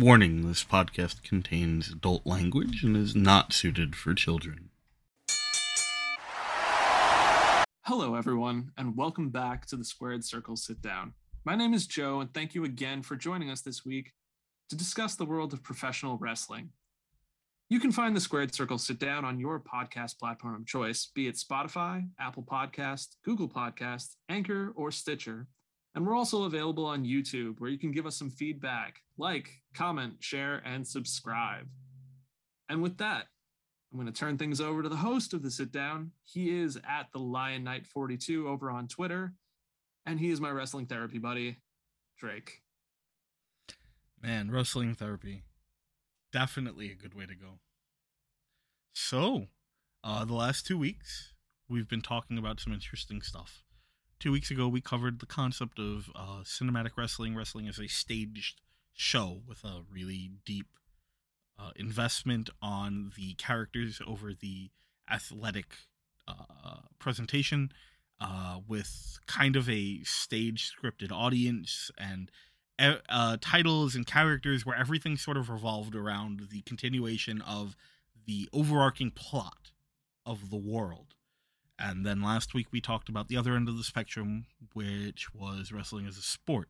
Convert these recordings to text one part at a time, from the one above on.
Warning this podcast contains adult language and is not suited for children. Hello, everyone, and welcome back to the Squared Circle Sit Down. My name is Joe, and thank you again for joining us this week to discuss the world of professional wrestling. You can find the Squared Circle Sit Down on your podcast platform of choice, be it Spotify, Apple Podcast, Google Podcast, Anchor, or Stitcher. And we're also available on YouTube where you can give us some feedback, like, comment, share, and subscribe. And with that, I'm going to turn things over to the host of the sit down. He is at the Lion Knight 42 over on Twitter, and he is my wrestling therapy buddy, Drake. Man, wrestling therapy. Definitely a good way to go. So, uh, the last two weeks, we've been talking about some interesting stuff two weeks ago we covered the concept of uh, cinematic wrestling. Wrestling as a staged show with a really deep uh, investment on the characters over the athletic uh, presentation uh, with kind of a stage scripted audience and uh, titles and characters where everything sort of revolved around the continuation of the overarching plot of the world and then last week we talked about the other end of the spectrum, which was wrestling as a sport,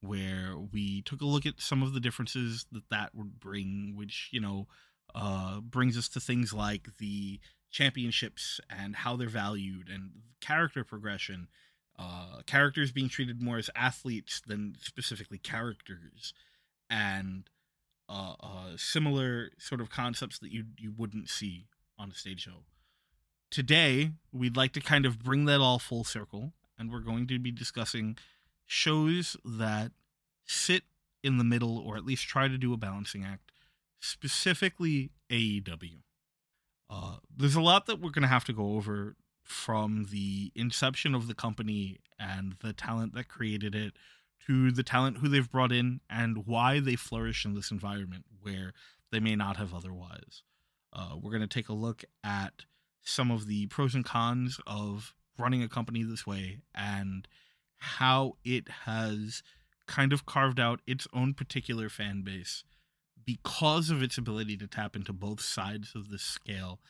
where we took a look at some of the differences that that would bring, which, you know, uh, brings us to things like the championships and how they're valued and character progression, uh, characters being treated more as athletes than specifically characters, and uh, uh, similar sort of concepts that you you wouldn't see on a stage show today we'd like to kind of bring that all full circle and we're going to be discussing shows that sit in the middle or at least try to do a balancing act specifically aew uh, there's a lot that we're going to have to go over from the inception of the company and the talent that created it to the talent who they've brought in and why they flourish in this environment where they may not have otherwise. Uh, we're going to take a look at some of the pros and cons of running a company this way and how it has kind of carved out its own particular fan base because of its ability to tap into both sides of the scale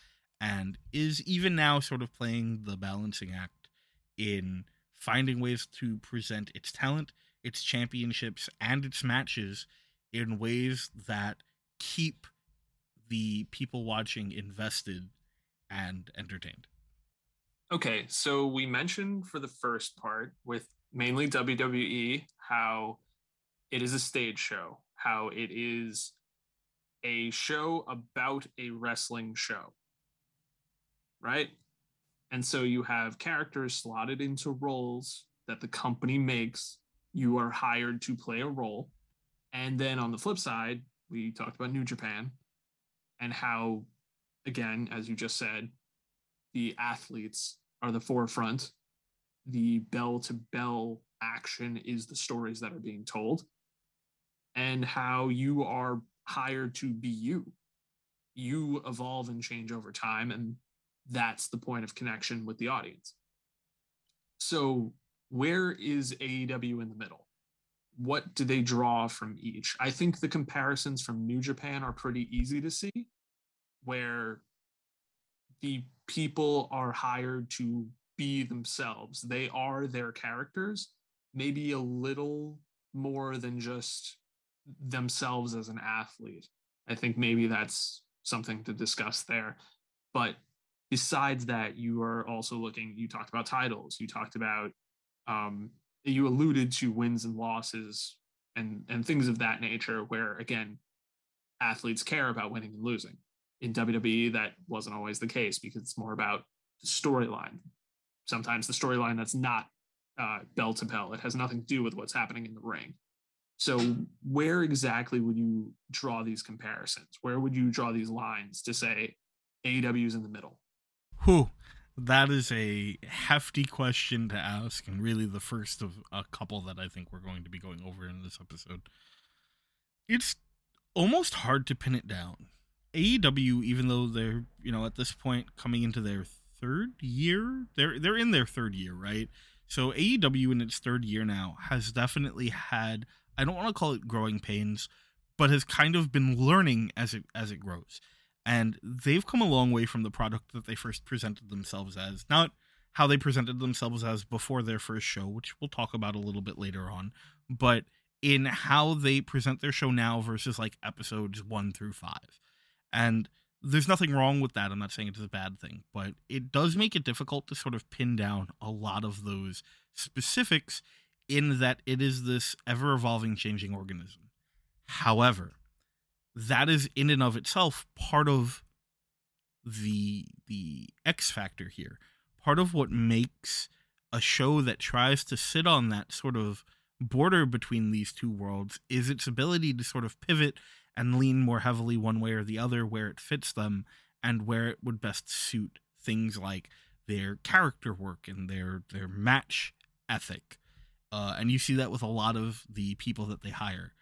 and is even now sort of playing the balancing act in finding ways to present its talent, its championships, and its matches in ways that keep the people watching invested and entertained. Okay, so we mentioned for the first part with mainly WWE how it is a stage show, how it is a show about a wrestling show. Right? And so you have characters slotted into roles that the company makes. You are hired to play a role. And then on the flip side, we talked about New Japan and how again, as you just said, the athletes are the forefront. The bell to bell action is the stories that are being told, and how you are hired to be you. You evolve and change over time, and that's the point of connection with the audience. So, where is AEW in the middle? What do they draw from each? I think the comparisons from New Japan are pretty easy to see where the people are hired to be themselves. They are their characters, maybe a little more than just themselves as an athlete. I think maybe that's something to discuss there. But besides that, you are also looking, you talked about titles, you talked about, um, you alluded to wins and losses and, and things of that nature, where again, athletes care about winning and losing in WWE, that wasn't always the case because it's more about the storyline. Sometimes the storyline that's not uh, bell to bell, it has nothing to do with what's happening in the ring. So, where exactly would you draw these comparisons? Where would you draw these lines to say AEW is in the middle? Whew, that is a hefty question to ask, and really the first of a couple that I think we're going to be going over in this episode. It's almost hard to pin it down AEW, even though they're you know at this point coming into their third year, they're they're in their third year, right? So AEW in its third year now has definitely had I don't want to call it growing pains, but has kind of been learning as it as it grows. And they've come a long way from the product that they first presented themselves as. Not how they presented themselves as before their first show, which we'll talk about a little bit later on, but in how they present their show now versus like episodes one through five. And there's nothing wrong with that. I'm not saying it is a bad thing, but it does make it difficult to sort of pin down a lot of those specifics in that it is this ever evolving, changing organism. However, that is in and of itself part of the the X factor here. Part of what makes a show that tries to sit on that sort of border between these two worlds is its ability to sort of pivot and lean more heavily one way or the other where it fits them and where it would best suit things like their character work and their their match ethic. Uh, and you see that with a lot of the people that they hire.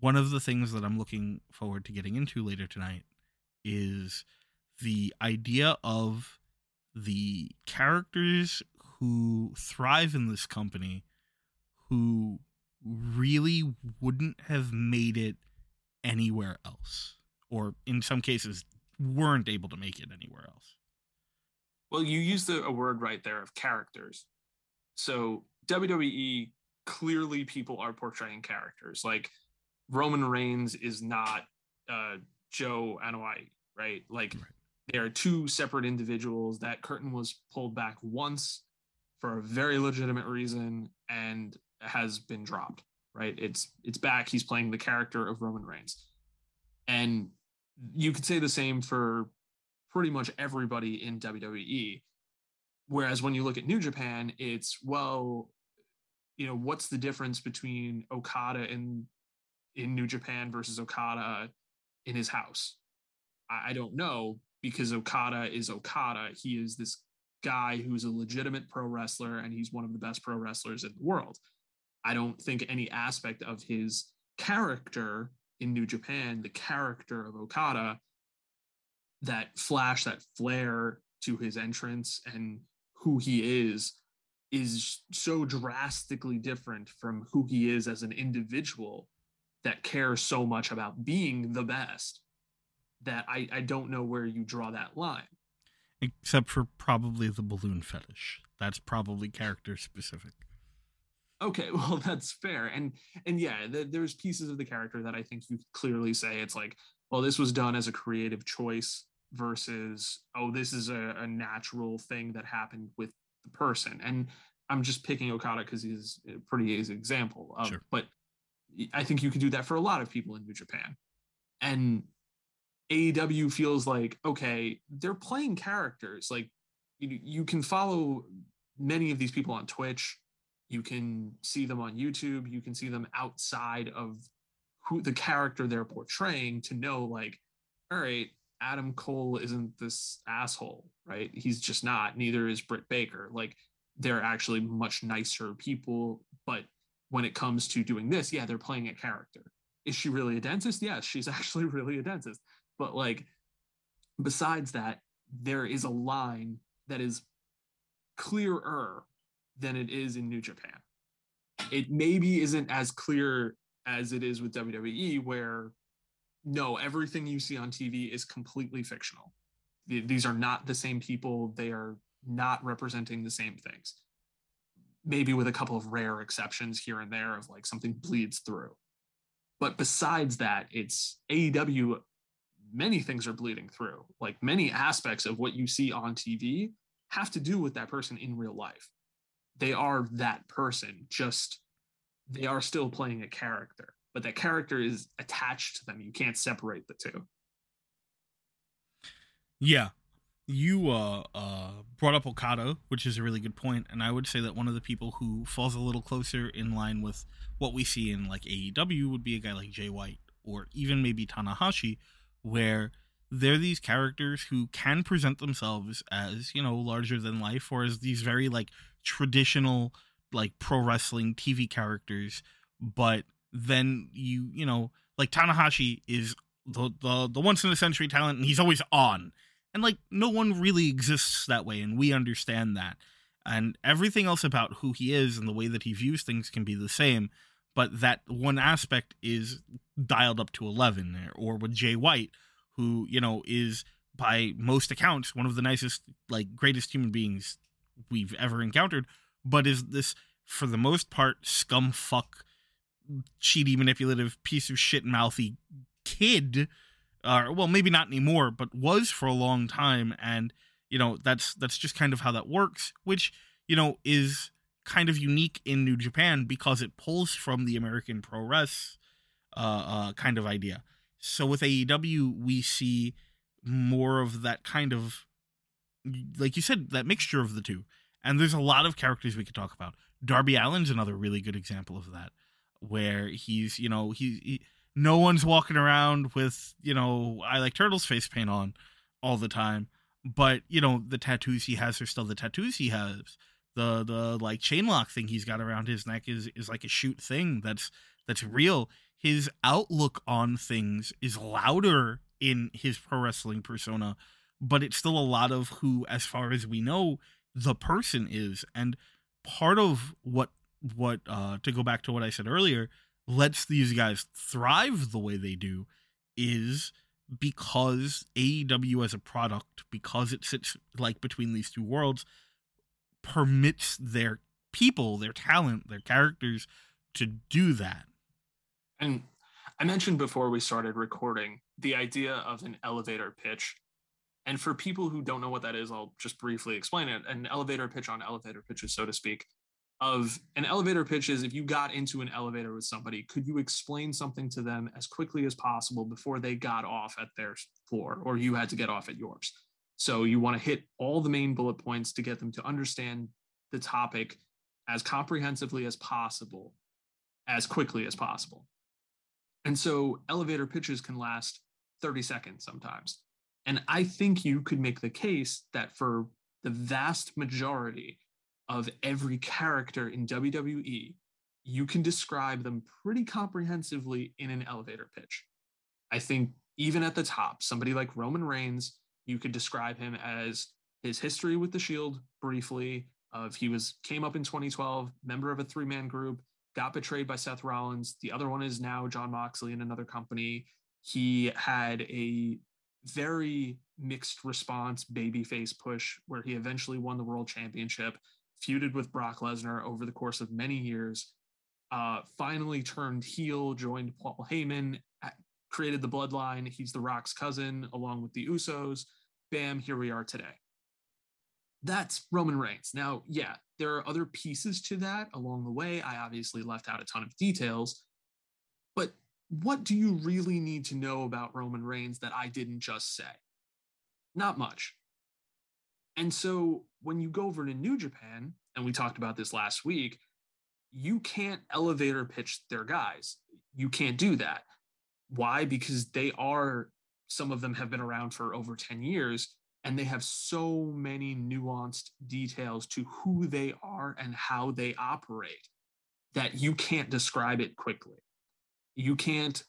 One of the things that I'm looking forward to getting into later tonight is the idea of the characters who thrive in this company who really wouldn't have made it anywhere else, or in some cases, weren't able to make it anywhere else. Well, you used a word right there of characters. So WWE clearly people are portraying characters. Like Roman Reigns is not uh, Joe Anoa'i, right? Like right. they are two separate individuals. That curtain was pulled back once for a very legitimate reason and has been dropped right? It's it's back. He's playing the character of Roman Reigns, and you could say the same for pretty much everybody in WWE. Whereas when you look at New Japan, it's well, you know, what's the difference between Okada in in New Japan versus Okada in his house? I, I don't know because Okada is Okada. He is this guy who's a legitimate pro wrestler and he's one of the best pro wrestlers in the world. I don't think any aspect of his character in New Japan, the character of Okada, that flash, that flare to his entrance and who he is, is so drastically different from who he is as an individual that cares so much about being the best that I, I don't know where you draw that line. Except for probably the balloon fetish. That's probably character specific okay well that's fair. And and yeah th- there's pieces of the character that i think you clearly say it's like well this was done as a creative choice versus oh this is a, a natural thing that happened with the person. And i'm just picking okada because he's a pretty easy example of, sure. but i think you can do that for a lot of people in new japan. And aew feels like okay they're playing characters. Like you, you can follow many of these people on twitch you can see them on YouTube. You can see them outside of who the character they're portraying to know, like, all right, Adam Cole isn't this asshole, right? He's just not. Neither is Britt Baker. Like, they're actually much nicer people. But when it comes to doing this, yeah, they're playing a character. Is she really a dentist? Yes, she's actually really a dentist. But like, besides that, there is a line that is clearer than it is in New Japan. It maybe isn't as clear as it is with WWE, where no, everything you see on TV is completely fictional. These are not the same people. They are not representing the same things. Maybe with a couple of rare exceptions here and there of like something bleeds through. But besides that, it's AEW, many things are bleeding through. Like many aspects of what you see on TV have to do with that person in real life they are that person just they are still playing a character but that character is attached to them. You can't separate the two. Yeah. You uh uh brought up okada which is a really good point and i would say that one of the people who falls a little closer in line with what we see in like aew would be a guy like jay white or even maybe tanahashi where they're these characters who can present themselves as you know larger than life or as these very like traditional like pro wrestling TV characters, but then you you know like Tanahashi is the the, the once in a century talent, and he's always on, and like no one really exists that way, and we understand that, and everything else about who he is and the way that he views things can be the same, but that one aspect is dialed up to 11 there or with Jay White who you know is by most accounts one of the nicest like greatest human beings we've ever encountered but is this for the most part scum fuck cheaty manipulative piece of shit mouthy kid uh, well maybe not anymore but was for a long time and you know that's that's just kind of how that works which you know is kind of unique in new japan because it pulls from the american pro res uh, uh, kind of idea. So with aew we see more of that kind of like you said that mixture of the two and there's a lot of characters we could talk about darby Allin's another really good example of that where he's you know he, he no one's walking around with you know I like turtles face paint on all the time, but you know the tattoos he has are still the tattoos he has. The the like chain lock thing he's got around his neck is is like a shoot thing that's that's real. His outlook on things is louder in his pro wrestling persona, but it's still a lot of who, as far as we know, the person is. And part of what what uh to go back to what I said earlier lets these guys thrive the way they do is because AEW as a product, because it sits like between these two worlds, permits their people, their talent, their characters to do that. And I mentioned before we started recording the idea of an elevator pitch. And for people who don't know what that is, I'll just briefly explain it. An elevator pitch on elevator pitches, so to speak, of an elevator pitch is if you got into an elevator with somebody, could you explain something to them as quickly as possible before they got off at their floor or you had to get off at yours? So you want to hit all the main bullet points to get them to understand the topic as comprehensively as possible, as quickly as possible. And so elevator pitches can last 30 seconds sometimes. And I think you could make the case that for the vast majority of every character in WWE, you can describe them pretty comprehensively in an elevator pitch. I think even at the top, somebody like Roman Reigns, you could describe him as his history with the Shield briefly. Of he was came up in 2012, member of a three man group, got betrayed by Seth Rollins. The other one is now Jon Moxley in another company. He had a very mixed response babyface push where he eventually won the world championship feuded with Brock Lesnar over the course of many years, uh, finally turned heel, joined Paul Heyman, created the bloodline. He's The Rock's cousin, along with the Usos. Bam, here we are today. That's Roman Reigns. Now, yeah, there are other pieces to that along the way. I obviously left out a ton of details, but what do you really need to know about Roman Reigns that I didn't just say? Not much. And so when you go over to New Japan, and we talked about this last week, you can't elevator pitch their guys. You can't do that. Why? Because they are, some of them have been around for over 10 years and they have so many nuanced details to who they are and how they operate that you can't describe it quickly. You can't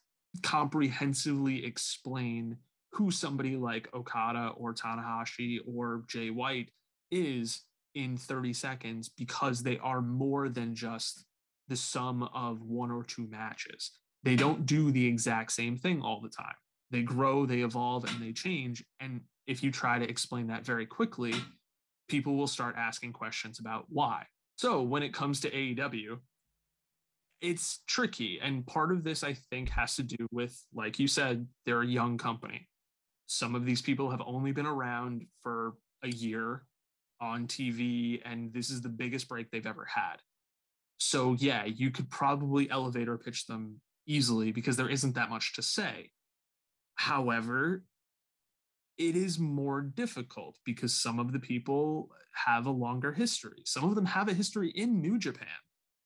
comprehensively explain who somebody like Okada or Tanahashi or Jay White is in 30 seconds because they are more than just the sum of one or two matches. They don't do the exact same thing all the time. They grow, they evolve, and they change. And if you try to explain that very quickly, people will start asking questions about why. So when it comes to AEW, it's tricky. And part of this, I think, has to do with, like you said, they're a young company. Some of these people have only been around for a year on TV, and this is the biggest break they've ever had. So, yeah, you could probably elevator pitch them easily because there isn't that much to say. However, it is more difficult because some of the people have a longer history. Some of them have a history in New Japan,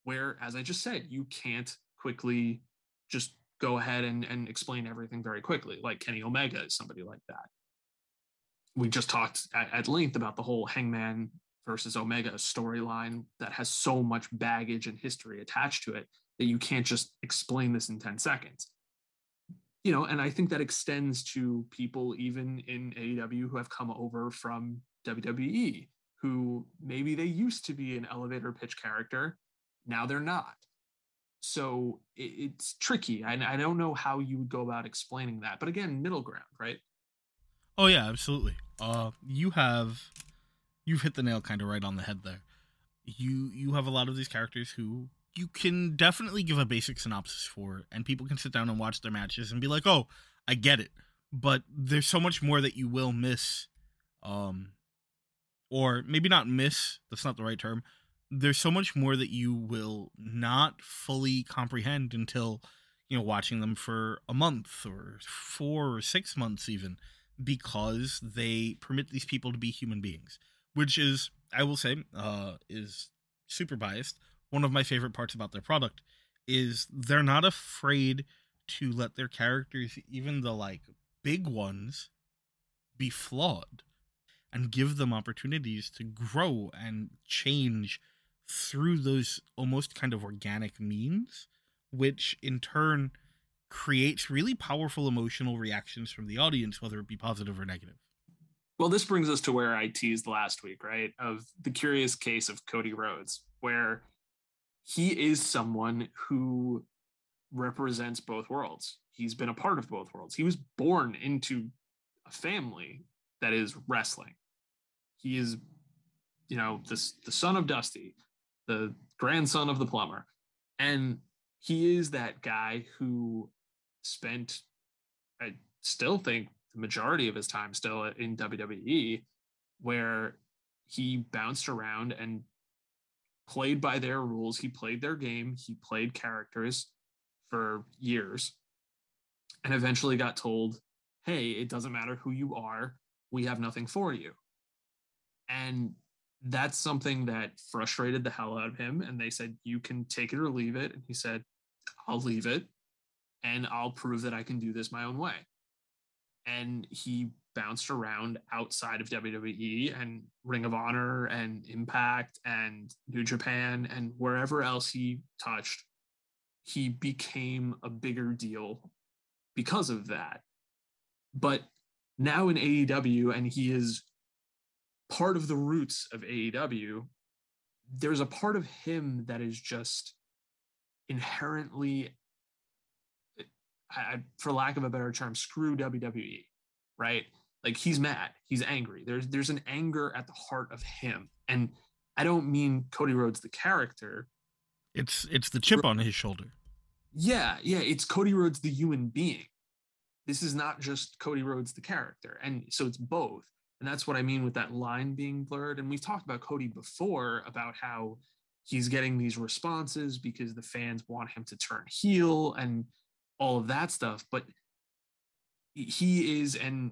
where, as I just said, you can't quickly just go ahead and, and explain everything very quickly. Like Kenny Omega is somebody like that. We just talked at, at length about the whole Hangman versus Omega storyline that has so much baggage and history attached to it that you can't just explain this in 10 seconds. You know, and I think that extends to people even in AEW who have come over from WWE, who maybe they used to be an elevator pitch character, now they're not So it's tricky. I, I don't know how you would go about explaining that. But again, middle ground, right? Oh yeah, absolutely. Uh, you have you've hit the nail kind of right on the head there. You you have a lot of these characters who you can definitely give a basic synopsis for, and people can sit down and watch their matches and be like, "Oh, I get it." But there's so much more that you will miss, um, or maybe not miss. That's not the right term. There's so much more that you will not fully comprehend until you know watching them for a month or four or six months even because they permit these people to be human beings which is i will say uh is super biased. One of my favorite parts about their product is they're not afraid to let their characters even the like big ones be flawed and give them opportunities to grow and change through those almost kind of organic means which in turn creates really powerful emotional reactions from the audience, whether it be positive or negative. Well, this brings us to where I teased last week, right? Of the curious case of Cody Rhodes, where he is someone who represents both worlds. He's been a part of both worlds. He was born into a family that is wrestling. He is, you know, the, the son of Dusty, the grandson of the plumber. And he is that guy who spent, I still think, the majority of his time still in WWE, where he bounced around and played by their rules. He played their game. He played characters for years and eventually got told, hey, it doesn't matter who you are, we have nothing for you. And that's something that frustrated the hell out of him. And they said, you can take it or leave it. And he said, I'll leave it and I'll prove that I can do this my own way. And he bounced around outside of WWE and Ring of Honor and Impact and New Japan and wherever else he touched, he became a bigger deal because of that. But now in AEW, and he is part of the roots of AEW, there's a part of him that is just inherently I, for lack of a better term, screw WWE, right? Like he's mad, he's angry. There's there's an anger at the heart of him, and I don't mean Cody Rhodes the character. It's it's the chip on his shoulder. Yeah, yeah, it's Cody Rhodes the human being. This is not just Cody Rhodes the character, and so it's both. And that's what I mean with that line being blurred. And we've talked about Cody before about how he's getting these responses because the fans want him to turn heel and all of that stuff. But he is an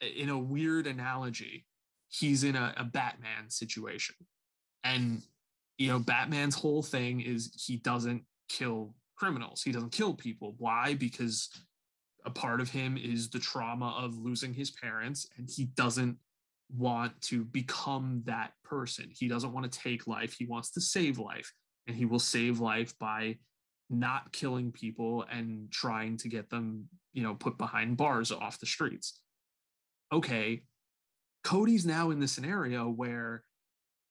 in a weird analogy, he's in a, a Batman situation. And you know, Batman's whole thing is he doesn't kill criminals. He doesn't kill people. Why? Because a part of him is the trauma of losing his parents and he doesn't want to become that person. He doesn't want to take life. He wants to save life and he will save life by not killing people and trying to get them, you know, put behind bars off the streets. Okay, Cody's now in the scenario where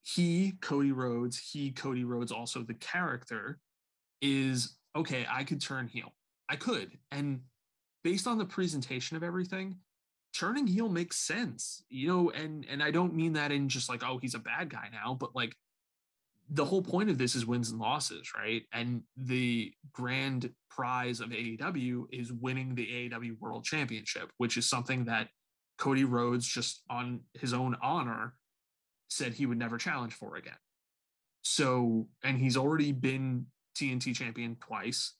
he, Cody Rhodes, he, Cody Rhodes, also the character, is okay, I could turn heel. I could. And based on the presentation of everything, turning heel makes sense. You know, and and I don't mean that in just like, oh, he's a bad guy now, but like the whole point of this is wins and losses, right? And the grand prize of AEW is winning the AEW World Championship, which is something that Cody Rhodes, just on his own honor, said he would never challenge for again. So, and he's already been TNT champion twice.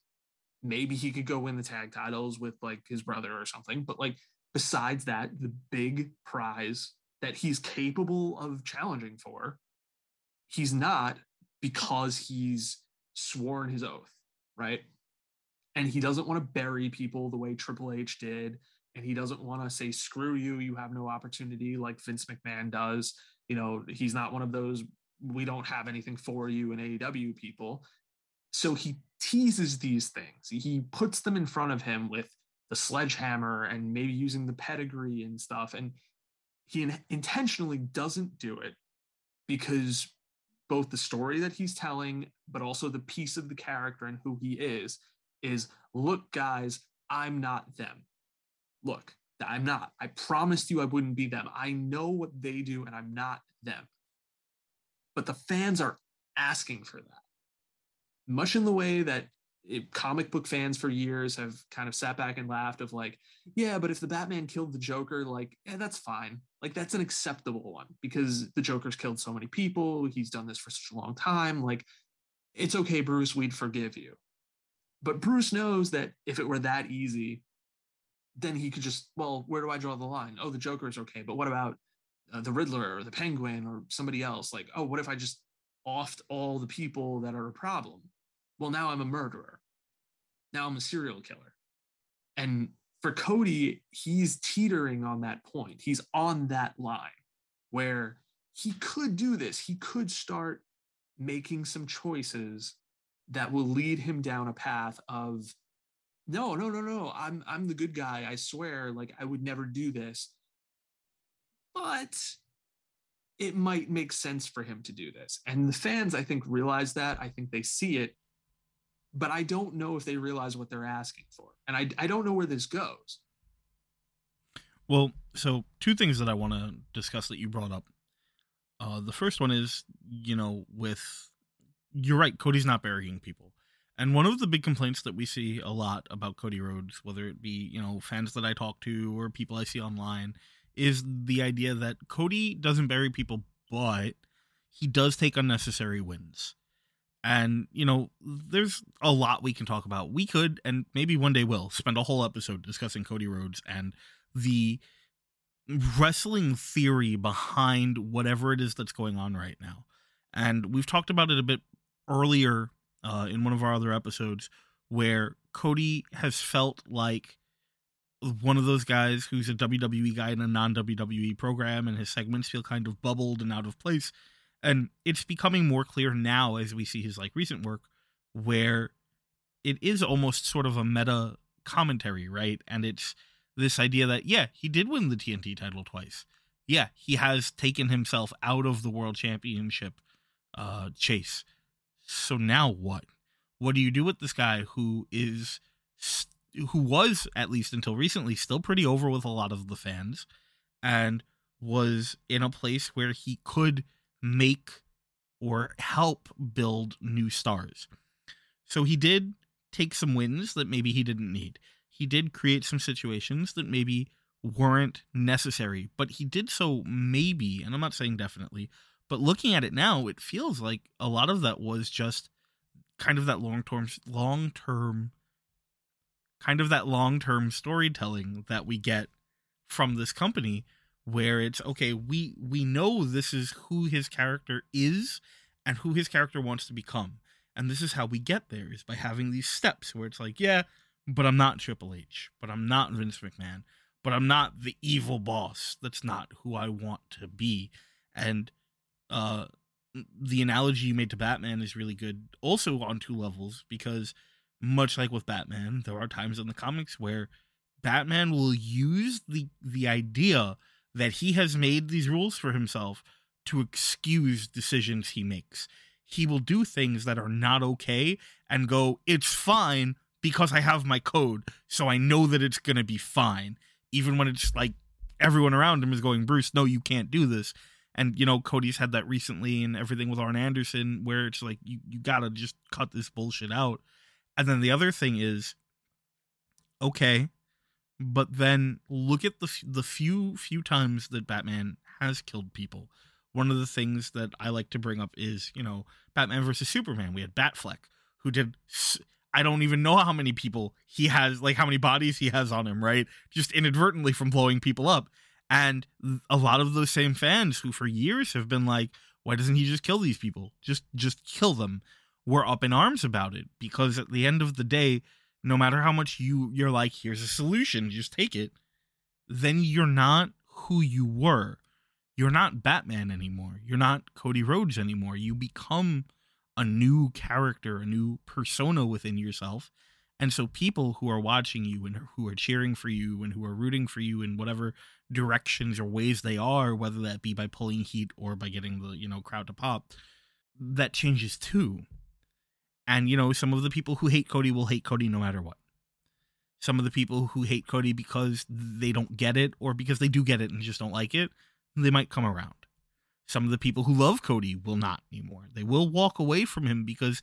Maybe he could go win the tag titles with like his brother or something. But like, besides that, the big prize that he's capable of challenging for he's not because he's sworn his oath, right? And he doesn't want to bury people the way Triple H did. And he doesn't want to say, screw you, you have no opportunity like Vince McMahon does. You know, he's not one of those, we don't have anything for you in AEW people. So he teases these things. He puts them in front of him with the sledgehammer and maybe using the pedigree and stuff. And he intentionally doesn't do it because both the story that he's telling, but also the piece of the character and who he is, is look, guys, I'm not them. Look, I'm not. I promised you I wouldn't be them. I know what they do and I'm not them. But the fans are asking for that. Much in the way that it, comic book fans for years have kind of sat back and laughed of like, yeah, but if the Batman killed the Joker, like, yeah, that's fine. Like that's an acceptable one because the Joker's killed so many people. He's done this for such a long time. Like, it's okay, Bruce, we'd forgive you. But Bruce knows that if it were that easy, then he could just, well, where do I draw the line? Oh, the Joker is okay, but what about uh, the Riddler or the Penguin or somebody else? Like, oh, what if I just offed all the people that are a problem? Well, now I'm a murderer. Now I'm a serial killer. And for Cody, he's teetering on that point. He's on that line where he could do this. He could start making some choices that will lead him down a path of no, no, no, no. I'm I'm the good guy. I swear like I would never do this. But it might make sense for him to do this. And the fans I think realize that. I think they see it but I don't know if they realize what they're asking for. And I, I don't know where this goes. Well, so two things that I want to discuss that you brought up. Uh, the first one is, you know, with you're right, Cody's not burying people. And one of the big complaints that we see a lot about Cody Rhodes, whether it be, you know, fans that I talk to or people I see online, is the idea that Cody doesn't bury people, but he does take unnecessary wins. And, you know, there's a lot we can talk about. We could, and maybe one day will, spend a whole episode discussing Cody Rhodes and the wrestling theory behind whatever it is that's going on right now. And we've talked about it a bit earlier uh, in one of our other episodes where Cody has felt like one of those guys who's a WWE guy in a non WWE program, and his segments feel kind of bubbled and out of place and it's becoming more clear now as we see his like recent work where it is almost sort of a meta commentary right? And it's this idea that yeah he did win the tnt title twice. Yeah he has taken himself out of the world championship uh chase. So now what? What do you do with this guy who is who was at least until recently still pretty over with a lot of the fans and was in a place where he could make or help build new stars. So he did take some wins that maybe he didn't need. He did create some situations that maybe weren't necessary, but he did so maybe, and I'm not saying definitely, but looking at it now, it feels like a lot of that was just kind of that long term long term kind of that long term storytelling that we get from this company where it's okay we we know this is who his character is and who his character wants to become. And this is how we get there is by having these steps where it's like yeah but i'm not triple h but i'm not vince mcmahon but i'm not the evil boss that's not who i want to be. And uh the analogy you made to batman is really good also on two levels because much like with batman there are times in the comics where batman will use the the idea that he has made these rules for himself to excuse decisions he makes. He will do things that are not okay and go, it's fine because I have my code, so I know that it's going to be fine. Even when it's like everyone around him is going, Bruce, no, you can't do this. And, you know, Cody's had that recently and everything with Arn Anderson where it's like, you, you got to just cut this bullshit out. And then the other thing is, okay, but then look at the the few few times that Batman has killed people. One of the things that I like to bring up is, you know, Batman versus Superman. We had Batfleck, who did I don't even know how many people he has, like how many bodies he has on him, right? Just inadvertently from blowing people up. And a lot of those same fans who for years have been like, why doesn't he just kill these people? Just just kill them. We're up in arms about it because at the end of the day, no matter how much you you're like here's a solution just take it then you're not who you were. You're not batman anymore. You're not cody rhodes anymore. You become a new character a new persona within yourself. And so people who are watching you and who are cheering for you and who are rooting for you in whatever directions or ways they are whether that be by pulling heat or by getting the you know crowd to pop that changes too. And you know, some of the people who hate Cody will hate Cody no matter what. Some of the people who hate Cody because they don't get it or because they do get it and just don't like it, they might come around. Some of the people who love Cody will not anymore. They will walk away from him because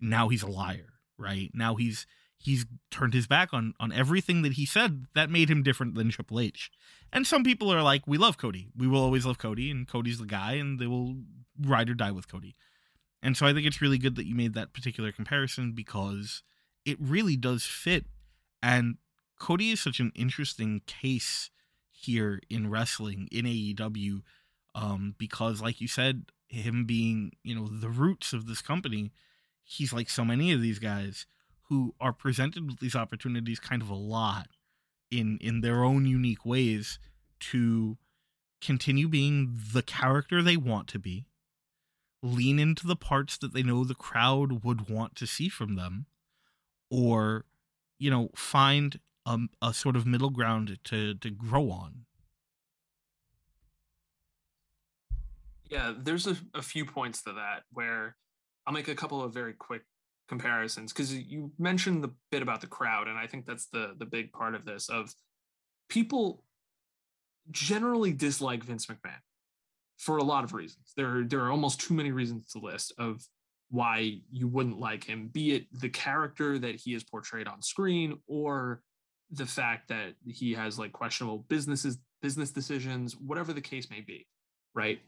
now he's a liar, right? Now he's he's turned his back on on everything that he said that made him different than Triple H. And some people are like, we love Cody. We will always love Cody, and Cody's the guy, and they will ride or die with Cody. And so I think it's really good that you made that particular comparison because it really does fit. And Cody is such an interesting case here in wrestling in AEW um, because, like you said, him being you know the roots of this company, he's like so many of these guys who are presented with these opportunities kind of a lot in in their own unique ways to continue being the character they want to be lean into the parts that they know the crowd would want to see from them or you know find a, a sort of middle ground to to grow on. Yeah there's a, a few points to that where i'll make a couple of very quick comparisons because you mentioned the bit about the crowd and i think that's the the big part of this of people generally dislike vince mcmahon for a lot of reasons there there are almost too many reasons to list of why you wouldn't like him be it the character that he is portrayed on screen or the fact that he has like questionable businesses business decisions whatever the case may be right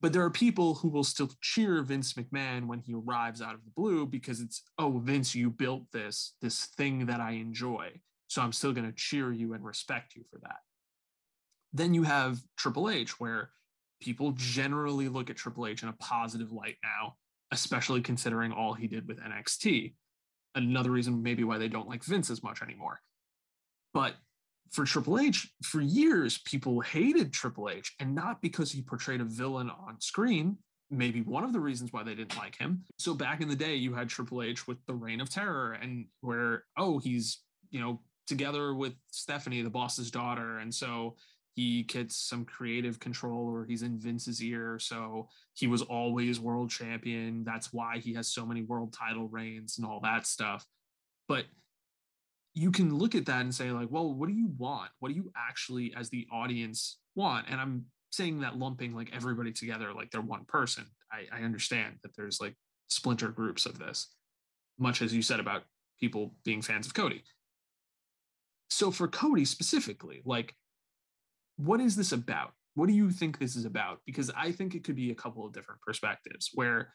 but there are people who will still cheer Vince McMahon when he arrives out of the blue because it's, oh, Vince, you built this, this thing that I enjoy. So I'm still going to cheer you and respect you for that. Then you have Triple H, where people generally look at Triple H in a positive light now, especially considering all he did with NXT. Another reason, maybe, why they don't like Vince as much anymore. But for Triple H, for years, people hated Triple H, and not because he portrayed a villain on screen. Maybe one of the reasons why they didn't like him. So back in the day, you had Triple H with the Reign of Terror, and where oh he's you know together with Stephanie, the boss's daughter, and so he gets some creative control, or he's in Vince's ear. So he was always world champion. That's why he has so many world title reigns and all that stuff. But you can look at that and say like well what do you want what do you actually as the audience want and i'm saying that lumping like everybody together like they're one person i, I understand that there's like splinter groups of this much as you said about people being fans of cody so for cody specifically like what is this about what do you think this is about because i think it could be a couple of different perspectives where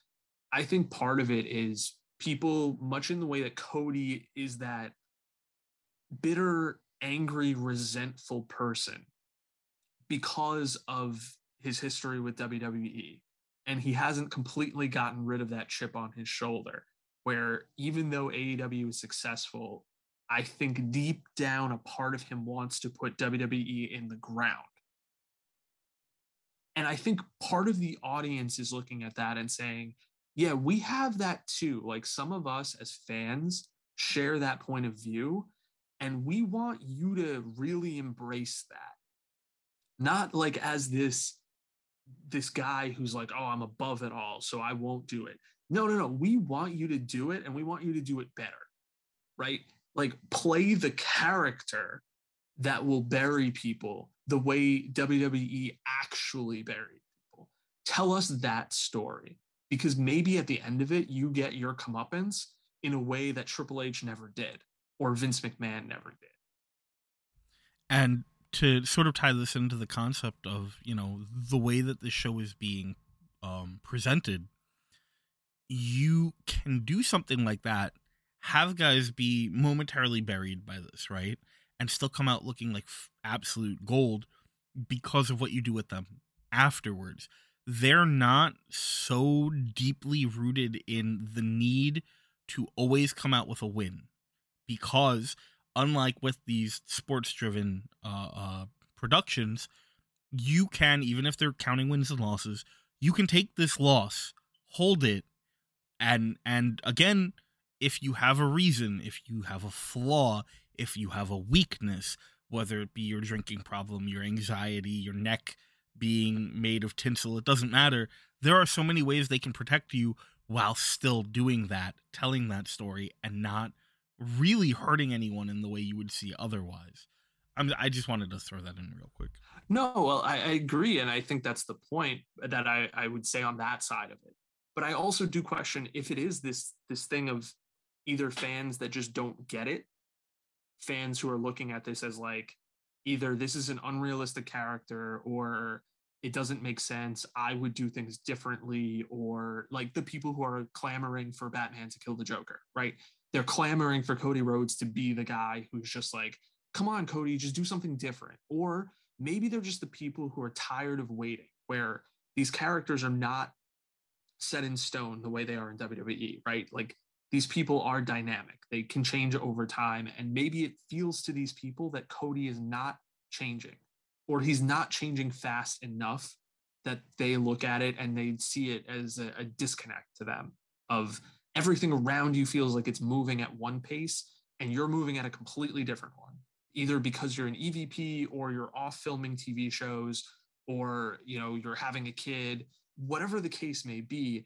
i think part of it is people much in the way that cody is that bitter, angry, resentful person because of his history with WWE. And he hasn't completely gotten rid of that chip on his shoulder, where even though AEW is successful, I think deep down a part of him wants to put WWE in the ground. And I think part of the audience is looking at that and saying, yeah, we have that too. Like some of us as fans share that point of view. And we want you to really embrace that. Not like as this this guy who's like, "Oh, I'm above it all, so I won't do it." No, no, no. We want you to do it and we want you to do it better. Right? Like play the character that will bury people the way WWE actually buried people. Tell us that story because maybe at the end of it, you get your comeuppance in a way that Triple H never did or Vince McMahon never did. And to sort of tie this into the concept of, you know, the way that the show is being um, presented, you can do something like that, have guys be momentarily buried by this, right? And still come out looking like f- absolute gold because of what you do with them afterwards. They're not so deeply rooted in the need to always come out with a win because unlike with these sports driven uh, uh, productions you can even if they're counting wins and losses you can take this loss hold it and and again if you have a reason if you have a flaw if you have a weakness whether it be your drinking problem your anxiety your neck being made of tinsel. It doesn't matter. There are so many ways they can protect you while still doing that, telling that story, and not really hurting anyone in the way you would see otherwise. I'm, I just wanted to throw that in real quick. No, well, I, I agree, and I think that's the point that I, I would say on that side of it. But I also do question if it is this this thing of either fans that just don't get it, fans who are looking at this as like either this is an unrealistic character or it doesn't make sense. I would do things differently, or like the people who are clamoring for Batman to kill the Joker, right? They're clamoring for Cody Rhodes to be the guy who's just like, come on, Cody, just do something different. Or maybe they're just the people who are tired of waiting, where these characters are not set in stone the way they are in WWE, right? Like these people are dynamic, they can change over time. And maybe it feels to these people that Cody is not changing or he's not changing fast enough that they look at it and they see it as a, a disconnect to them of everything around you feels like it's moving at one pace and you're moving at a completely different one either because you're an evp or you're off filming tv shows or you know you're having a kid whatever the case may be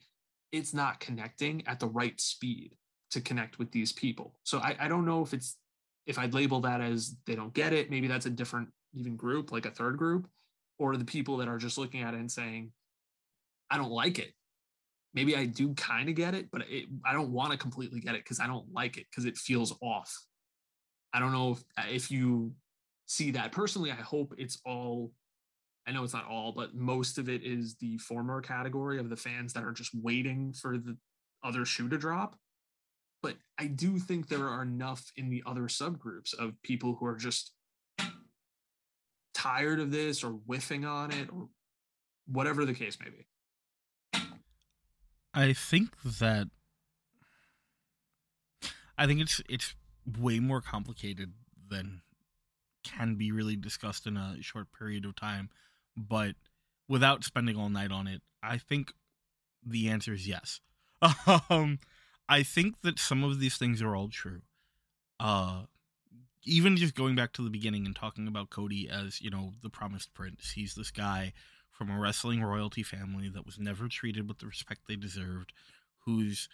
it's not connecting at the right speed to connect with these people so I, I don't know if it's if i'd label that as they don't get it maybe that's a different even group like a third group or the people that are just looking at it and saying i don't like it maybe I do kind of get it, but it, I don't want to completely get it because I don't like it because it feels off. I don't know if if you see that personally. I hope it's all. I know it's not all, but most of it is the former category of the fans that are just waiting for the other shoe to drop. But I do think there are enough in the other subgroups of people who are just tired of this or whiffing on it or whatever the case may be. I think that I think it's it's way more complicated than can be really discussed in a short period of time, but without spending all night on it, I think the answer is yes. um, I think that some of these things are all true. Uh, even just going back to the beginning and talking about Cody as you know the promised prince, he's this guy from a wrestling royalty family that was never treated with the respect they deserved, whose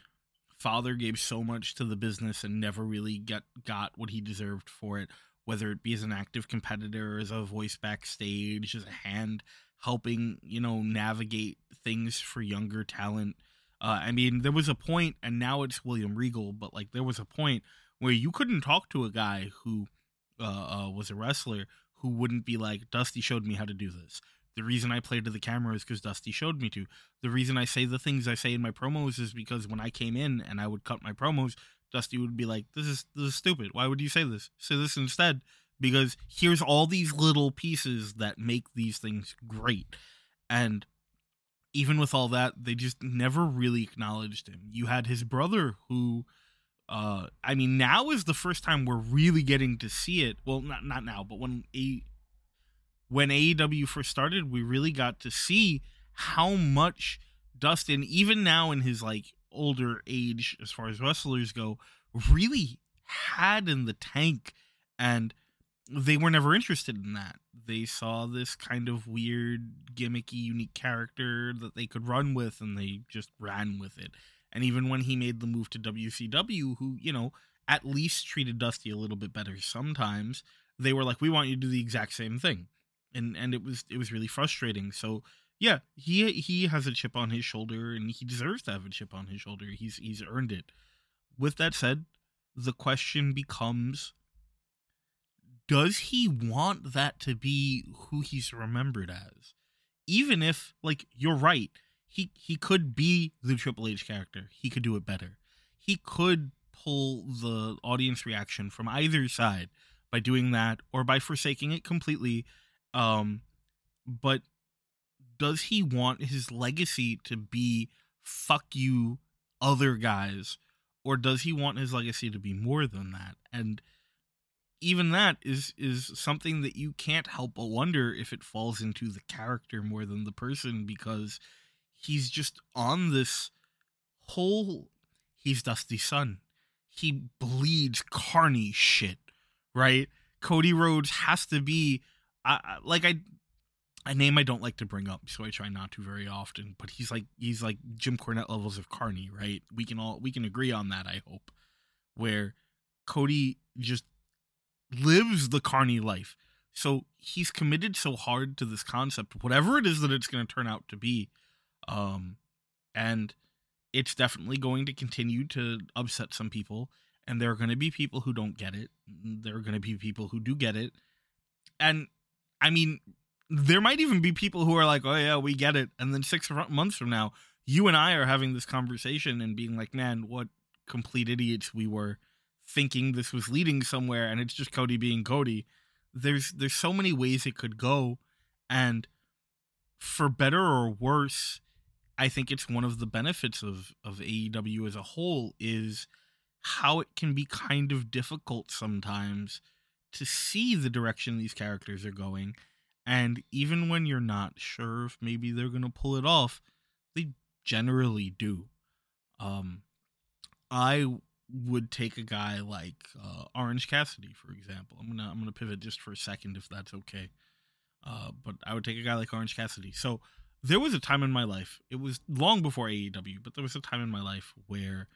father gave so much to the business and never really get got what he deserved for it, whether it be as an active competitor, as a voice backstage, as a hand helping, you know, navigate things for younger talent. Uh, I mean, there was a point, and now it's William Regal, but like there was a point where you couldn't talk to a guy who uh, uh, was a wrestler who wouldn't be like, Dusty showed me how to do this. The reason I play to the camera is because Dusty showed me to. The reason I say the things I say in my promos is because when I came in and I would cut my promos, Dusty would be like, "This is this is stupid. Why would you say this? Say this instead." Because here's all these little pieces that make these things great, and even with all that, they just never really acknowledged him. You had his brother who uh I mean now is the first time we're really getting to see it. Well, not not now, but when a when AEW first started, we really got to see how much Dustin, even now in his like older age as far as wrestlers go, really had in the tank and they were never interested in that. They saw this kind of weird, gimmicky, unique character that they could run with, and they just ran with it. And even when he made the move to WCW, who, you know, at least treated Dusty a little bit better sometimes, they were like, we want you to do the exact same thing and and it was it was really frustrating. So yeah, he he has a chip on his shoulder, and he deserves to have a chip on his shoulder. He's he's earned it. With that said, the question becomes: Does he want that to be who he's remembered as? Even if, like, you're right, he he could be the Triple H character. He could do it better. He could pull the audience reaction from either side by doing that, or by forsaking it completely um, but does he want his legacy to be fuck you other guys or does he want his legacy to be more than that and even that is is something that you can't help but wonder if it falls into the character more than the person because he's just on this whole he's Dusty's son. He bleeds carny shit, right? Cody Rhodes has to be I, like I a name I don't like to bring up, so I try not to very often. But he's like he's like Jim Cornette levels of carny, right? We can all we can agree on that. I hope, where Cody just lives the carny life. So he's committed so hard to this concept, whatever it is that it's going to turn out to be, um, and it's definitely going to continue to upset some people. And there are going to be people who don't get it. There are going to be people who do get it, and I mean, there might even be people who are like, "Oh yeah, we get it," and then six months from now, you and I are having this conversation and being like, "Man, what complete idiots we were." thinking this was leading somewhere and it's just Cody being Cody. There's there's so many ways it could go and for better or worse, I think it's one of the benefits of of AEW as a whole is how it can be kind of difficult sometimes to see the direction these characters are going and even when you're not sure if maybe they're going to pull it off, they generally do. Um I would take a guy like uh, Orange Cassidy, for example. I'm gonna I'm gonna pivot just for a second if that's okay. Uh, but I would take a guy like Orange Cassidy. So there was a time in my life. It was long before AEW, but there was a time in my life where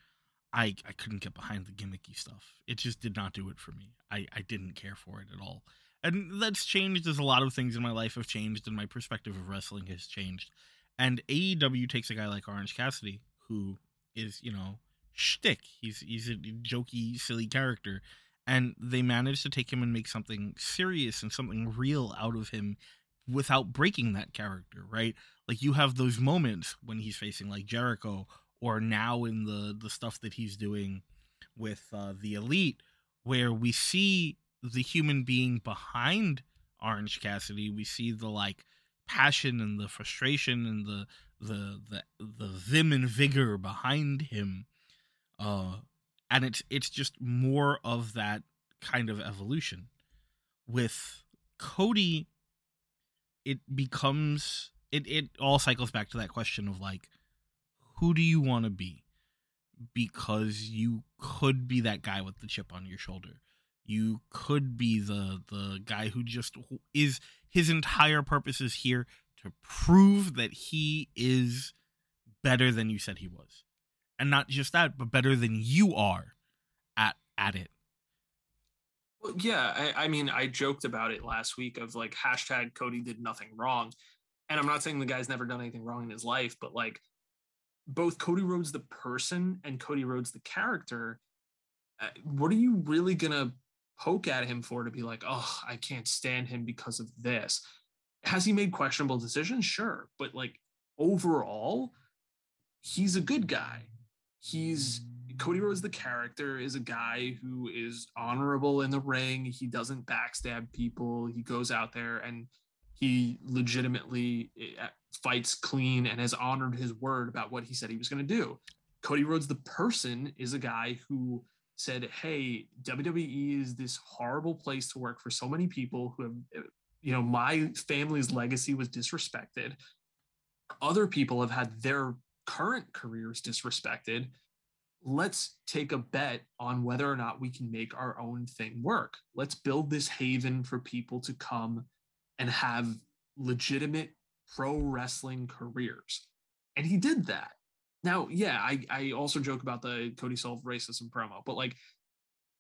I I couldn't get behind the gimmicky stuff. It just did not do it for me. I I didn't care for it at all. And that's changed as a lot of things in my life have changed and my perspective of wrestling has changed. And AEW takes a guy like Orange Cassidy who is, you know, shtick. He's he's a jokey, silly character, and they managed to take him and make something serious and something real out of him without breaking that character. Right? Like you have those moments when he's facing like Jericho, or now in the the stuff that he's doing with uh, the Elite, where we see the human being behind Orange Cassidy. We see the like passion and the frustration and the the the the vim and vigor behind him uh, and it's it's just more of that kind of evolution. With Cody, it becomes it it all cycles back to that question of like, who do you want to be? Because you could be that guy with the chip on your shoulder. You could be the the guy who just is his entire purpose is here to prove that he is better than you said he was and not just that, but better than you are at at it. Well, yeah, I, I mean, I joked about it last week of like hashtag Cody did nothing wrong, and I'm not saying the guy's never done anything wrong in his life, but like both Cody Rhodes the person and Cody Rhodes the character, uh, what are you really gonna poke at him for to be like, oh, I can't stand him because of this? Has he made questionable decisions? Sure, but like overall, he's a good guy he's Cody Rhodes, the character, is a guy who is honorable in the ring. He doesn't backstab people. He goes out there and he legitimately eh, fights clean and has honored his word about what he said he was going to do. Cody Rhodes, the person, is a guy who said, Hey, WWE is this horrible place to work for so many people who have, eh, you know, my family's legacy was disrespected. Other people have had their current careers disrespected, let's take a bet on whether or not we can make our own thing work. Let's build this haven for people to come and have legitimate pro wrestling careers. And he did that. Now, yeah, I, I also joke about the Cody Solve racism promo, but like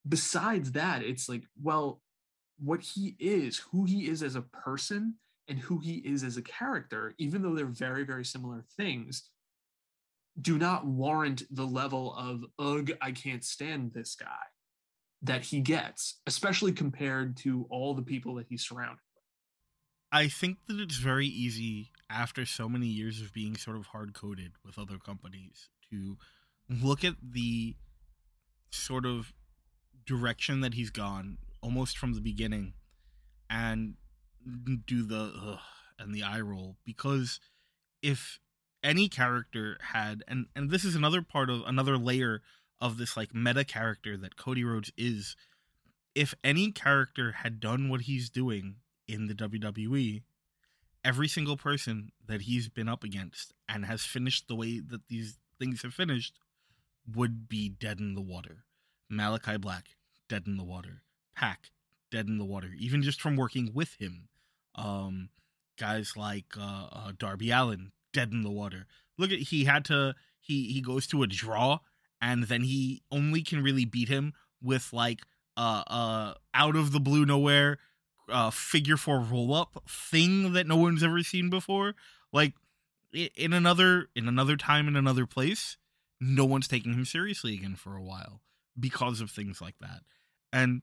besides that, it's like, well, what he is, who he is as a person, and who he is as a character, even though they're very, very similar things, do not warrant the level of ugh i can't stand this guy that he gets especially compared to all the people that he's surrounded i think that it's very easy after so many years of being sort of hard coded with other companies to look at the sort of direction that he's gone almost from the beginning and do the ugh and the eye roll. Because if any character had and and this is another part of another layer of this like meta character that Cody Rhodes is if any character had done what he's doing in the WWE every single person that he's been up against and has finished the way that these things have finished would be dead in the water. Malachi Black, dead in the water. Pac, dead in the water, even just from working with him. Um, guys like uh, uh, Darby Allin dead in the water. Look at he had to he he goes to a draw and then he only can really beat him with like uh uh out of the blue nowhere uh figure four roll up thing that no one's ever seen before. Like in another in another time in another place, no one's taking him seriously again for a while because of things like that. And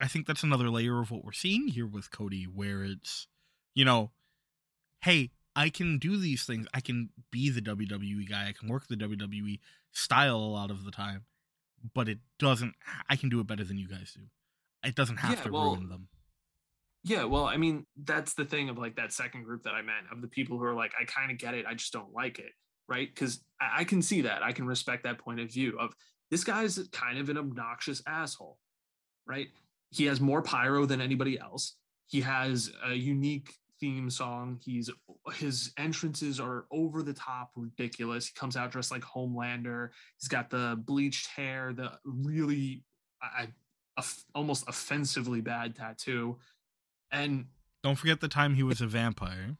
I think that's another layer of what we're seeing here with Cody, where it's, you know, hey, I can do these things. I can be the WWE guy. I can work the WWE style a lot of the time, but it doesn't. I can do it better than you guys do. It doesn't have yeah, to well, ruin them. Yeah, well, I mean, that's the thing of like that second group that I meant of the people who are like, I kind of get it, I just don't like it, right? Because I, I can see that, I can respect that point of view of this guy's kind of an obnoxious asshole, right? He has more pyro than anybody else. He has a unique theme song. He's his entrances are over the top ridiculous. He comes out dressed like Homelander. He's got the bleached hair, the really I, I almost offensively bad tattoo. And don't forget the time he was a vampire.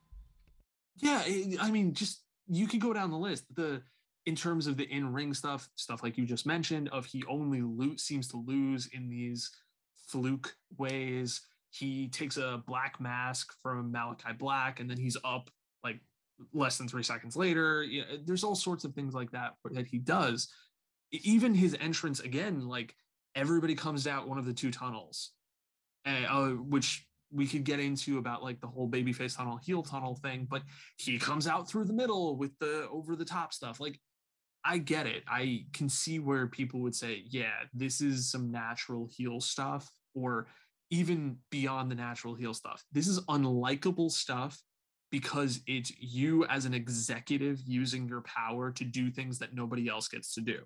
Yeah, eh, I mean, just you can go down the list. The in terms of the in-ring stuff, stuff like you just mentioned, of he only loot seems to lose in these fluke ways. He takes a black mask from Malachi Black, and then he's up like less than three seconds later. You know, eh, there's all sorts of things like that that he does. Even his entrance again, like everybody comes out one of the two tunnels, eh, uh, which we could get into about like the whole babyface tunnel, heel tunnel thing, but he comes out through the middle with the over the top stuff. Like, I get it. I can see where people would say, yeah, this is some natural heel stuff, or even beyond the natural heel stuff. This is unlikable stuff because it's you as an executive using your power to do things that nobody else gets to do.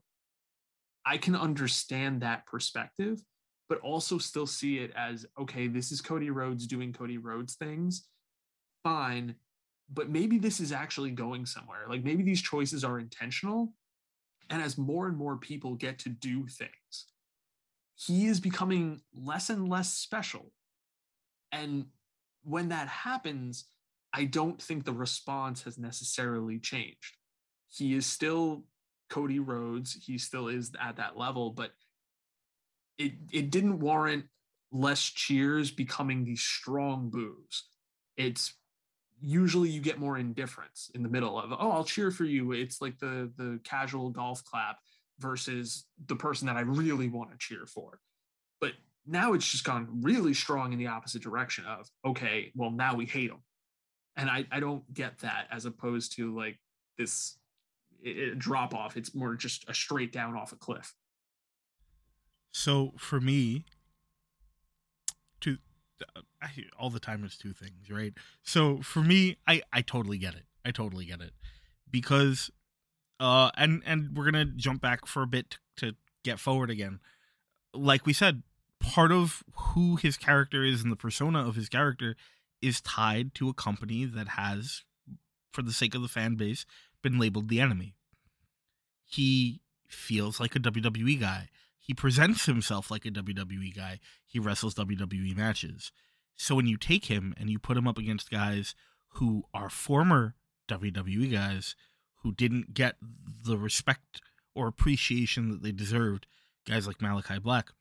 I can understand that perspective but also still see it as okay, this is Cody Rhodes doing Cody Rhodes things. Fine. But maybe this is actually going somewhere. Like maybe these choices are intentional. And as more and more people get to do things, he is becoming less and less special. And when that happens, I don't think the response has necessarily changed. He is still Cody Rhodes. He still is at that level, but it it didn't warrant less cheers becoming these strong boos. It's usually you get more indifference in the middle of oh I'll cheer for you. It's like the the casual golf clap versus the person that I really want to cheer for. But now it's just gone really strong in the opposite direction of okay, well now we hate them, and I I don't get that as opposed to like this it, it drop off. It's more just a straight down off a cliff. So for me, two I, all the time is two things, right? So for me, I I totally get it. I totally get it because uh and and we're gonna jump back for a bit to get forward again. Like we said, part of who his character is and the persona of his character is tied to a company that has, for the sake of the fan base, been labeled the enemy. He feels like a WWE guy he presents himself like a WWE guy. He wrestles WWE matches. So when you take him and you put him up against guys who are former WWE guys who didn't get the respect or appreciation that they deserved, guys like Malachi Black,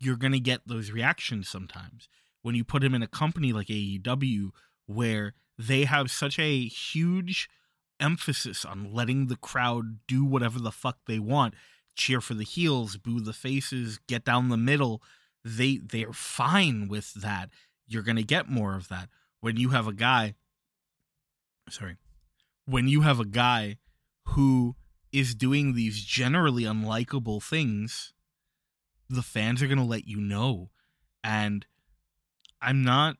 you're going to get those reactions sometimes. When you put him in a company like AEW where they have such a huge emphasis on letting the crowd do whatever the fuck they want cheer for the heels, boo the faces, get down the middle. They they're fine with that. You're gonna get more of that when you have a guy. Sorry, when you have a guy who is doing these generally unlikable things, the fans are gonna let you know, and I'm not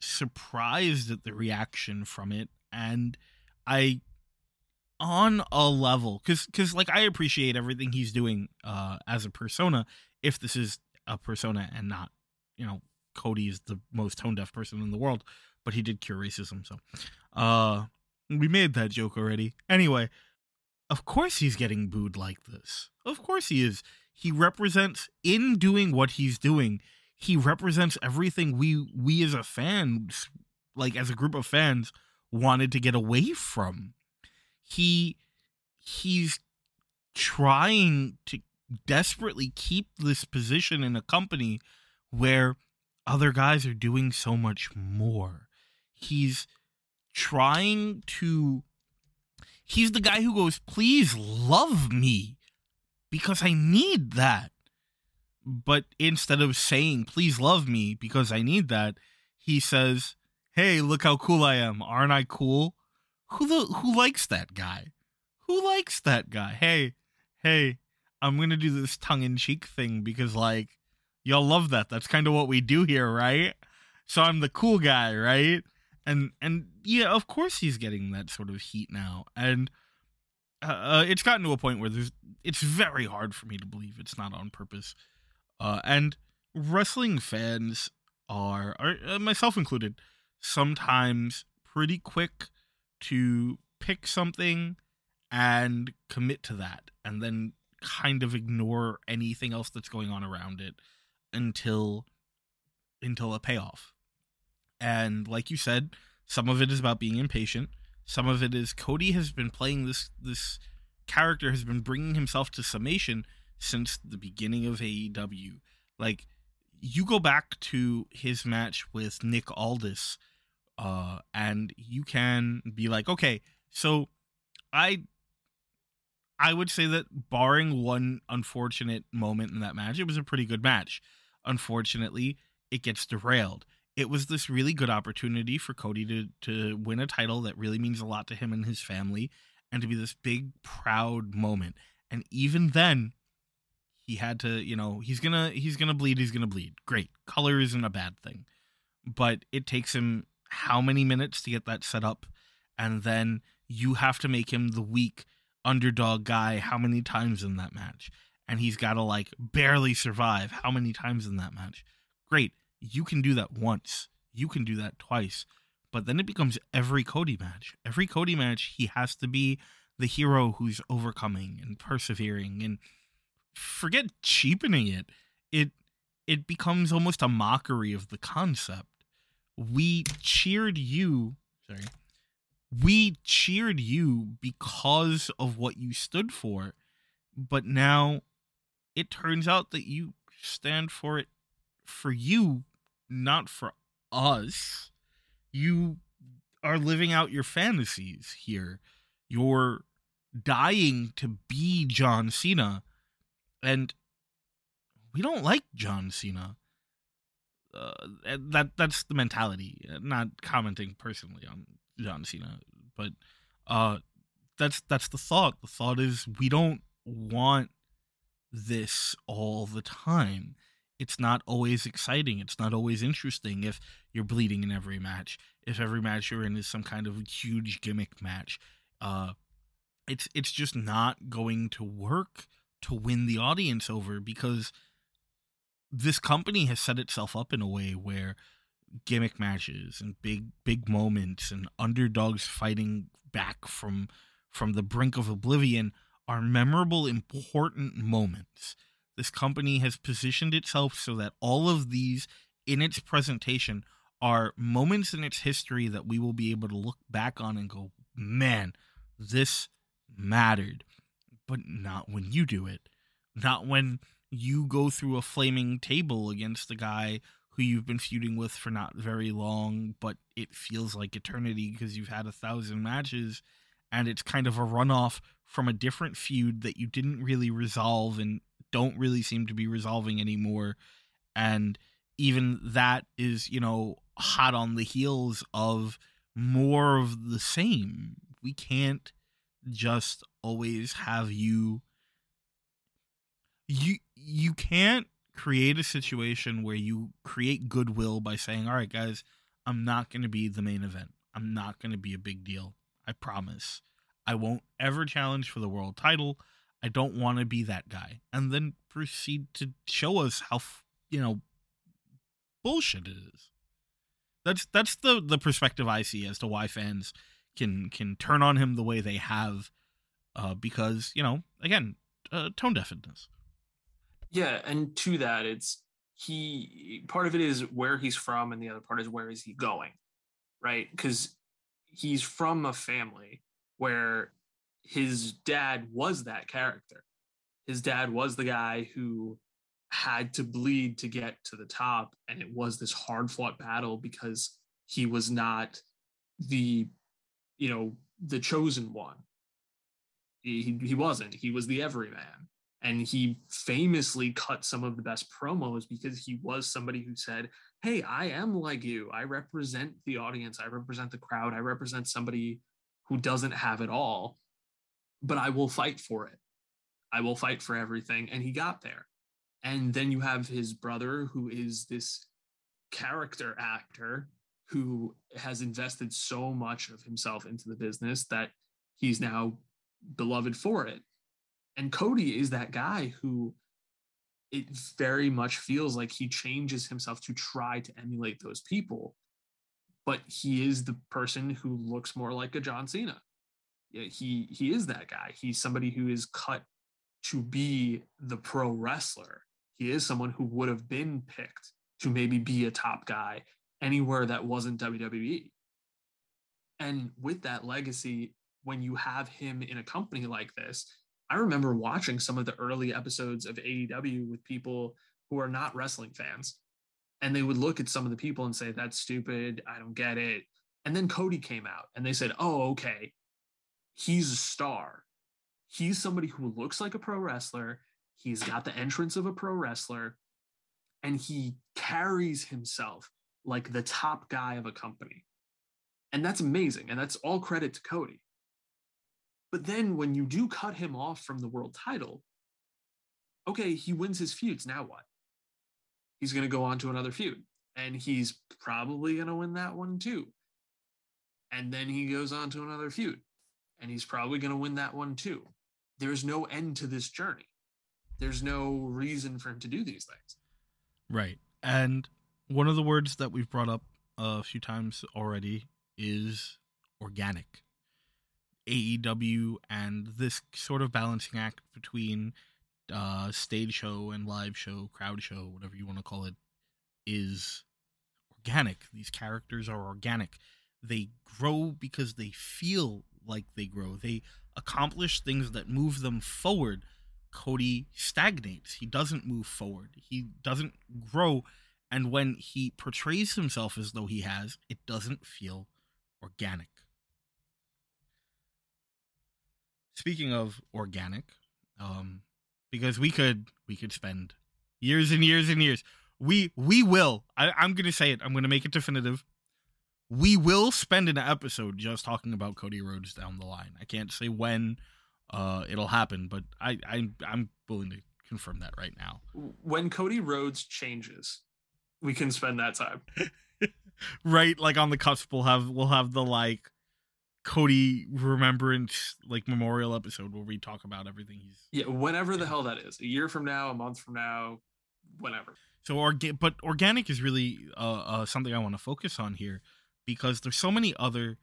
surprised at the reaction from it, and I on a level because because like i appreciate everything he's doing uh as a persona if this is a persona and not you know cody is the most tone deaf person in the world but he did cure racism so uh we made that joke already. Anyway of course he's getting booed like this. Of course he is. He represents in doing what he's doing he represents everything we we as a fan like as a group of fans wanted to get away from. He he's trying to desperately keep this position in a company where other guys are doing so much more. He's trying to he's the guy who goes, "Please love me because I need that." But instead of saying, "Please love me because I need that," he says, "Hey, look how cool I am. Aren't I cool?" Who the who likes that guy? Who likes that guy? Hey, hey, I'm to do this tongue in cheek thing because like y'all love that. That's kind of what we do here, right? So I'm the cool guy, right? And and yeah, of course he's getting that sort of heat now. And uh, uh, it's gotten to a point where there's it's very hard for me to believe it's not on purpose. Uh, and wrestling fans are, are uh, myself included, sometimes pretty quick to pick something and commit to that and then kind of ignore anything else that's going on around it until until a payoff. And like you said, some of it is about being impatient. Some of it is Cody has been playing this this character has been bringing himself to summation since the beginning of AEW. Like you go back to his match with Nick Aldis uh and you can be like, "Okay, so I I would say that barring one unfortunate moment in that match, it was a pretty good match. Unfortunately, it gets derailed. It was this really good opportunity for Cody to to win a title that really means a lot to him and his family and to be this big proud moment. And even then, he had to, you know, he's going to he's going to bleed, he's going to bleed. Great. Color isn't a bad thing. But it takes him how many minutes to get that set up and then you have to make him the weak underdog guy how many times in that match. And he's got to like barely survive how many times in that match. Great you can do that once. You can do that twice. But then it becomes every cody match. Every cody match he has to be the hero who's overcoming and persevering and forget cheapening it. It it becomes almost a mockery of the concept we cheered you sorry we cheered you because of what you stood for but now it turns out that you stand for it for you not for us. You are living out your fantasies here. You're dying to be John Cena and we don't like John Cena uh, that that's the mentality not commenting personally on John Cena, but uh, that's that's the thought. The thought is we don't want this all the time. It's not always exciting. It's not always interesting if you're bleeding in every match. If every match you're in is some kind of huge gimmick match, uh, it's it's just not going to work to win the audience over because this company has set itself up in a way where gimmick matches and big big moments and underdogs fighting back from from the brink of oblivion are memorable important moments. This company has positioned itself so that all of these in its presentation are moments in its history that we will be able to look back on and go man this mattered. But not when you do it. Not when you go through a flaming table against a guy who you've been feuding with for not very long, but it feels like eternity because you've had a thousand matches and it's kind of a runoff from a different feud that you didn't really resolve and don't really seem to be resolving anymore. And even that is, you know, hot on the heels of more of the same. We can't just always have you you you can't create a situation where you create goodwill by saying, all right, guys, I'm not going to be the main event. I'm not going to be a big deal. I promise. I won't ever challenge for the world title. I don't want to be that guy. And then proceed to show us how, you know, bullshit it is. That's that's the the perspective I see as to why fans can can turn on him the way they have uh because, you know, again, uh, tone deafness. Yeah, and to that, it's he part of it is where he's from, and the other part is where is he going, right? Because he's from a family where his dad was that character. His dad was the guy who had to bleed to get to the top. And it was this hard fought battle because he was not the, you know, the chosen one. He, he wasn't. He was the everyman. And he famously cut some of the best promos because he was somebody who said, Hey, I am like you. I represent the audience. I represent the crowd. I represent somebody who doesn't have it all, but I will fight for it. I will fight for everything. And he got there. And then you have his brother, who is this character actor who has invested so much of himself into the business that he's now beloved for it. And Cody is that guy who it very much feels like he changes himself to try to emulate those people. But he is the person who looks more like a John Cena. Yeah, he he is that guy. He's somebody who is cut to be the pro wrestler. He is someone who would have been picked to maybe be a top guy anywhere that wasn't WWE. And with that legacy, when you have him in a company like this, I remember watching some of the early episodes of AEW with people who are not wrestling fans. And they would look at some of the people and say, That's stupid. I don't get it. And then Cody came out and they said, Oh, okay. He's a star. He's somebody who looks like a pro wrestler. He's got the entrance of a pro wrestler. And he carries himself like the top guy of a company. And that's amazing. And that's all credit to Cody. But then when you do cut him off from the world title, okay, he wins his feuds. Now what? He's going to go on to another feud and he's probably going to win that one too. And then he goes on to another feud and he's probably going to win that one too. There's no end to this journey. There's no reason for him to do these things. Right. And one of the words that we've brought up a few times already is organic. AEW and this sort of balancing act between uh, stage show and live show, crowd show, whatever you want to call it, is organic. These characters are organic. They grow because they feel like they grow. They accomplish things that move them forward. Cody stagnates. He doesn't move forward. He doesn't grow. And when he portrays himself as though he has, it doesn't feel organic. Speaking of organic, um, because we could we could spend years and years and years. We we will. I, I'm gonna say it. I'm gonna make it definitive. We will spend an episode just talking about Cody Rhodes down the line. I can't say when uh, it'll happen, but I, I I'm willing to confirm that right now. When Cody Rhodes changes, we can spend that time. right, like on the cusp, we'll have we'll have the like Cody remembrance like memorial episode where we talk about everything he's yeah whenever the hell that is a year from now a month from now whenever. So orga- but organic is really uh, uh something I want to focus on here because there's so many other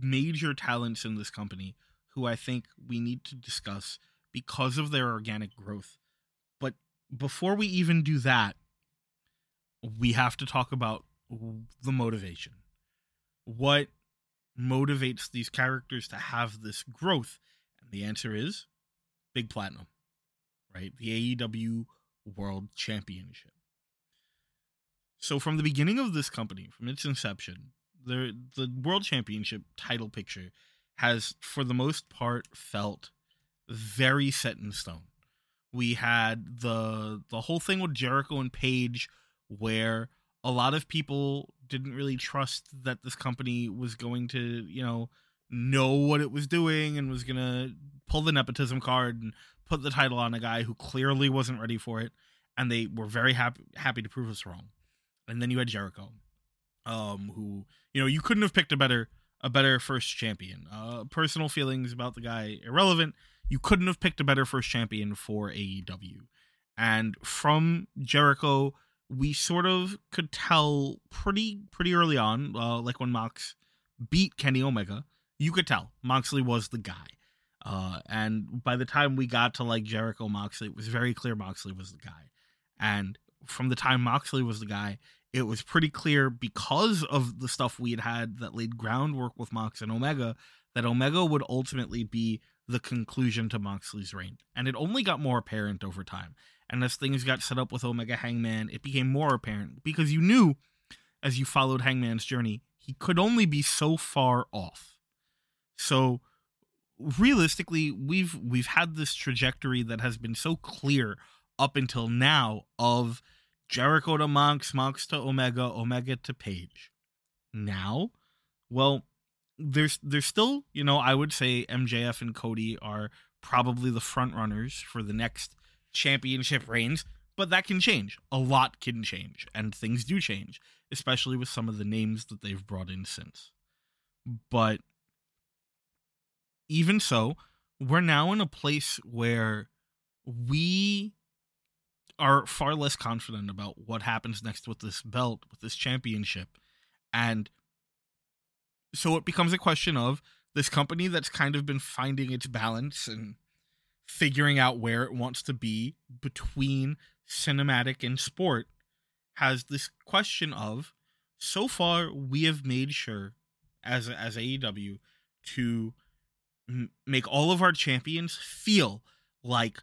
major talents in this company who I think we need to discuss because of their organic growth. But before we even do that we have to talk about the motivation. What motivates these characters to have this growth? And the answer is Big Platinum, right? The AEW World Championship. So from the beginning of this company, from its inception, the the World Championship title picture has for the most part felt very set in stone. We had the the whole thing with Jericho and Page where a lot of people didn't really trust that this company was going to, you know, know what it was doing and was going to pull the nepotism card and put the title on a guy who clearly wasn't ready for it and they were very happy happy to prove us wrong. And then you had Jericho um who, you know, you couldn't have picked a better a better first champion. Uh personal feelings about the guy irrelevant. You couldn't have picked a better first champion for AEW. And from Jericho we sort of could tell pretty pretty early on, uh, like when Mox beat Kenny Omega, you could tell Moxley was the guy. Uh, and by the time we got to like Jericho Moxley, it was very clear Moxley was the guy. And from the time Moxley was the guy, it was pretty clear because of the stuff we had had that laid groundwork with Mox and Omega that Omega would ultimately be the conclusion to Moxley's reign. And it only got more apparent over time. And as things got set up with Omega Hangman, it became more apparent because you knew as you followed Hangman's journey, he could only be so far off. So realistically, we've we've had this trajectory that has been so clear up until now of Jericho to Mox, Mox to Omega, Omega to Page. Now, well, there's there's still, you know, I would say MJF and Cody are probably the front runners for the next championship reigns, but that can change. A lot can change, and things do change, especially with some of the names that they've brought in since. But even so, we're now in a place where we are far less confident about what happens next with this belt, with this championship. And so it becomes a question of this company that's kind of been finding its balance and figuring out where it wants to be between cinematic and sport has this question of so far we have made sure as as AEW to m- make all of our champions feel like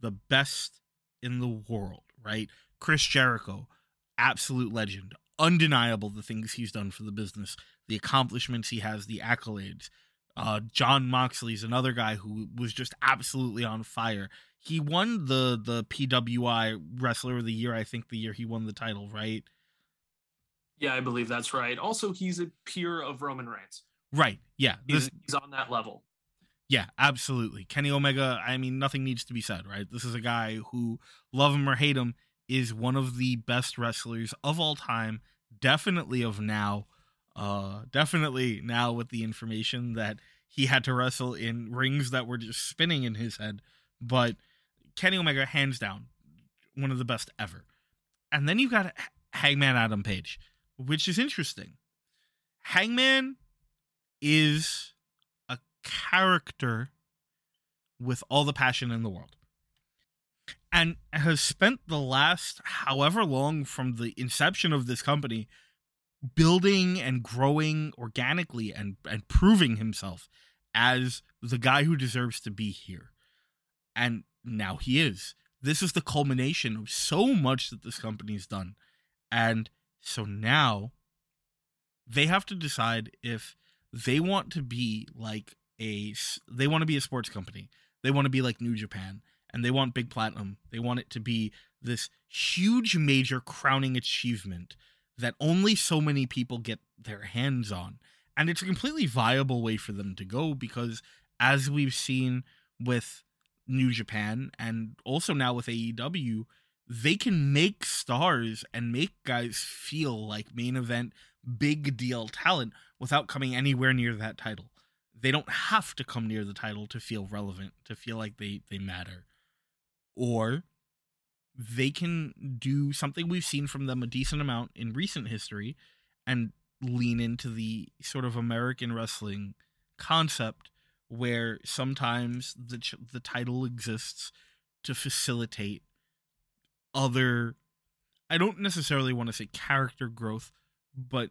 the best in the world, right? Chris Jericho, absolute legend, undeniable the things he's done for the business, the accomplishments he has, the accolades. Uh, Jon Moxley's another guy who was just absolutely on fire. He won the the PWI Wrestler of the Year, I think, the year he won the title, right? Yeah, I believe that's right. Also, he's a peer of Roman Reigns. Right. Yeah. He's, this, he's on that level. Yeah, absolutely. Kenny Omega, I mean, nothing needs to be said, right? This is a guy who, love him or hate him, is one of the best wrestlers of all time, definitely of now. Uh, definitely now with the information that he had to wrestle in rings that were just spinning in his head. But Kenny Omega, hands down, one of the best ever. And then you've got Hangman Adam Page, which is interesting. Hangman is a character with all the passion in the world and has spent the last however long from the inception of this company building and growing organically and and proving himself as the guy who deserves to be here and now he is this is the culmination of so much that this company's done and so now they have to decide if they want to be like a they want to be a sports company. They want to be like New Japan and they want Big Platinum. They want it to be this huge major crowning achievement that only so many people get their hands on. And it's a completely viable way for them to go because as we've seen with New Japan and also now with AEW, they can make stars and make guys feel like main event big deal talent without coming anywhere near that title they don't have to come near the title to feel relevant, to feel like they they matter. Or they can do something we've seen from them a decent amount in recent history and lean into the sort of American wrestling concept where sometimes the the title exists to facilitate other I don't necessarily want to say character growth, but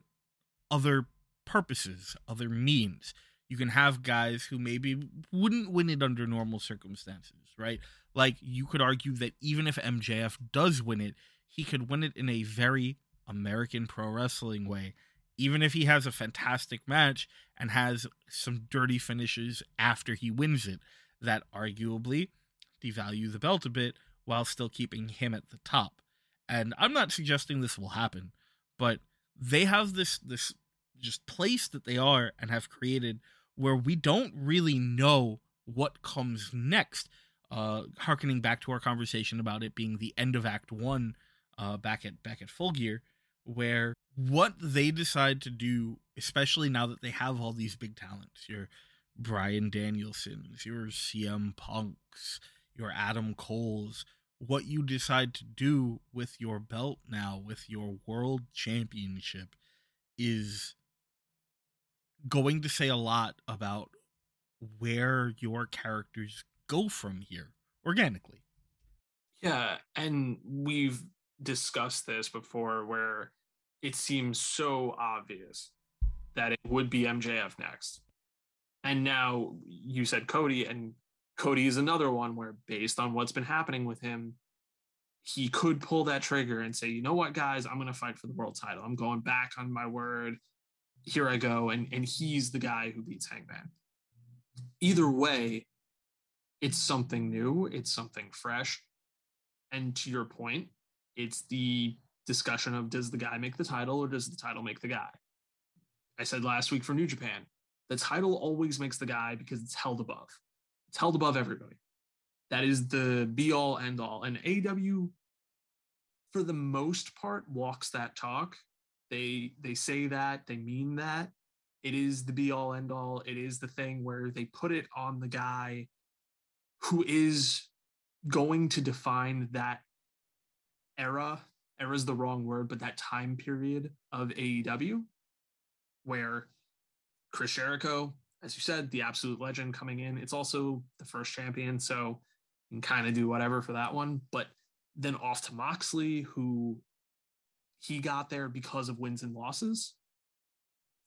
other purposes, other means you can have guys who maybe wouldn't win it under normal circumstances, right? Like you could argue that even if MJF does win it, he could win it in a very American pro wrestling way. Even if he has a fantastic match and has some dirty finishes after he wins it, that arguably devalue the belt a bit while still keeping him at the top. And I'm not suggesting this will happen, but they have this this just place that they are and have created where we don't really know what comes next. Uh, harkening back to our conversation about it being the end of Act One, uh, back at back at Full Gear, where what they decide to do, especially now that they have all these big talents, your Brian Danielsons, your CM Punks, your Adam Coles, what you decide to do with your belt now, with your world championship, is going to say a lot about where your characters go from here organically. Yeah, and we've discussed this before where it seems so obvious that it would be MJF next. And now you said Cody, and Cody is another one where, based on what's been happening with him, he could pull that trigger and say, you know what, guys, I'm going to fight for the world title. I'm going back on my word. Here I go. And, and he's the guy who beats Hangman. Either way, it's something new, it's something fresh. And to your point, it's the discussion of does the guy make the title or does the title make the guy? I said last week for New Japan, the title always makes the guy because it's held above. It's held above everybody. That is the be all end all. And AEW, for the most part, walks that talk. They they say that, they mean that. It is the be all end all. It is the thing where they put it on the guy who is going to define that era. Era is the wrong word, but that time period of AEW where Chris Jericho, as you said, the absolute legend coming in. It's also the first champion, so you can kind of do whatever for that one. But then off to Moxley, who he got there because of wins and losses.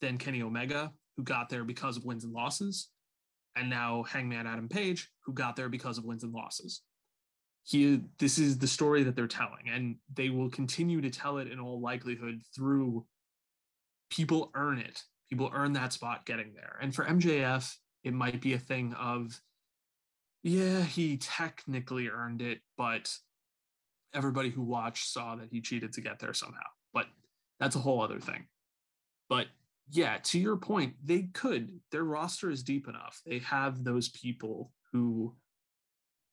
Then Kenny Omega, who got there because of wins and losses. And now Hangman Adam Page, who got there because of wins and losses. He, this is the story that they're telling, and they will continue to tell it in all likelihood through people earn it. People earn that spot getting there. And for MJF, it might be a thing of, yeah, he technically earned it, but everybody who watched saw that he cheated to get there somehow. But that's a whole other thing. But yeah, to your point, they could. Their roster is deep enough. They have those people who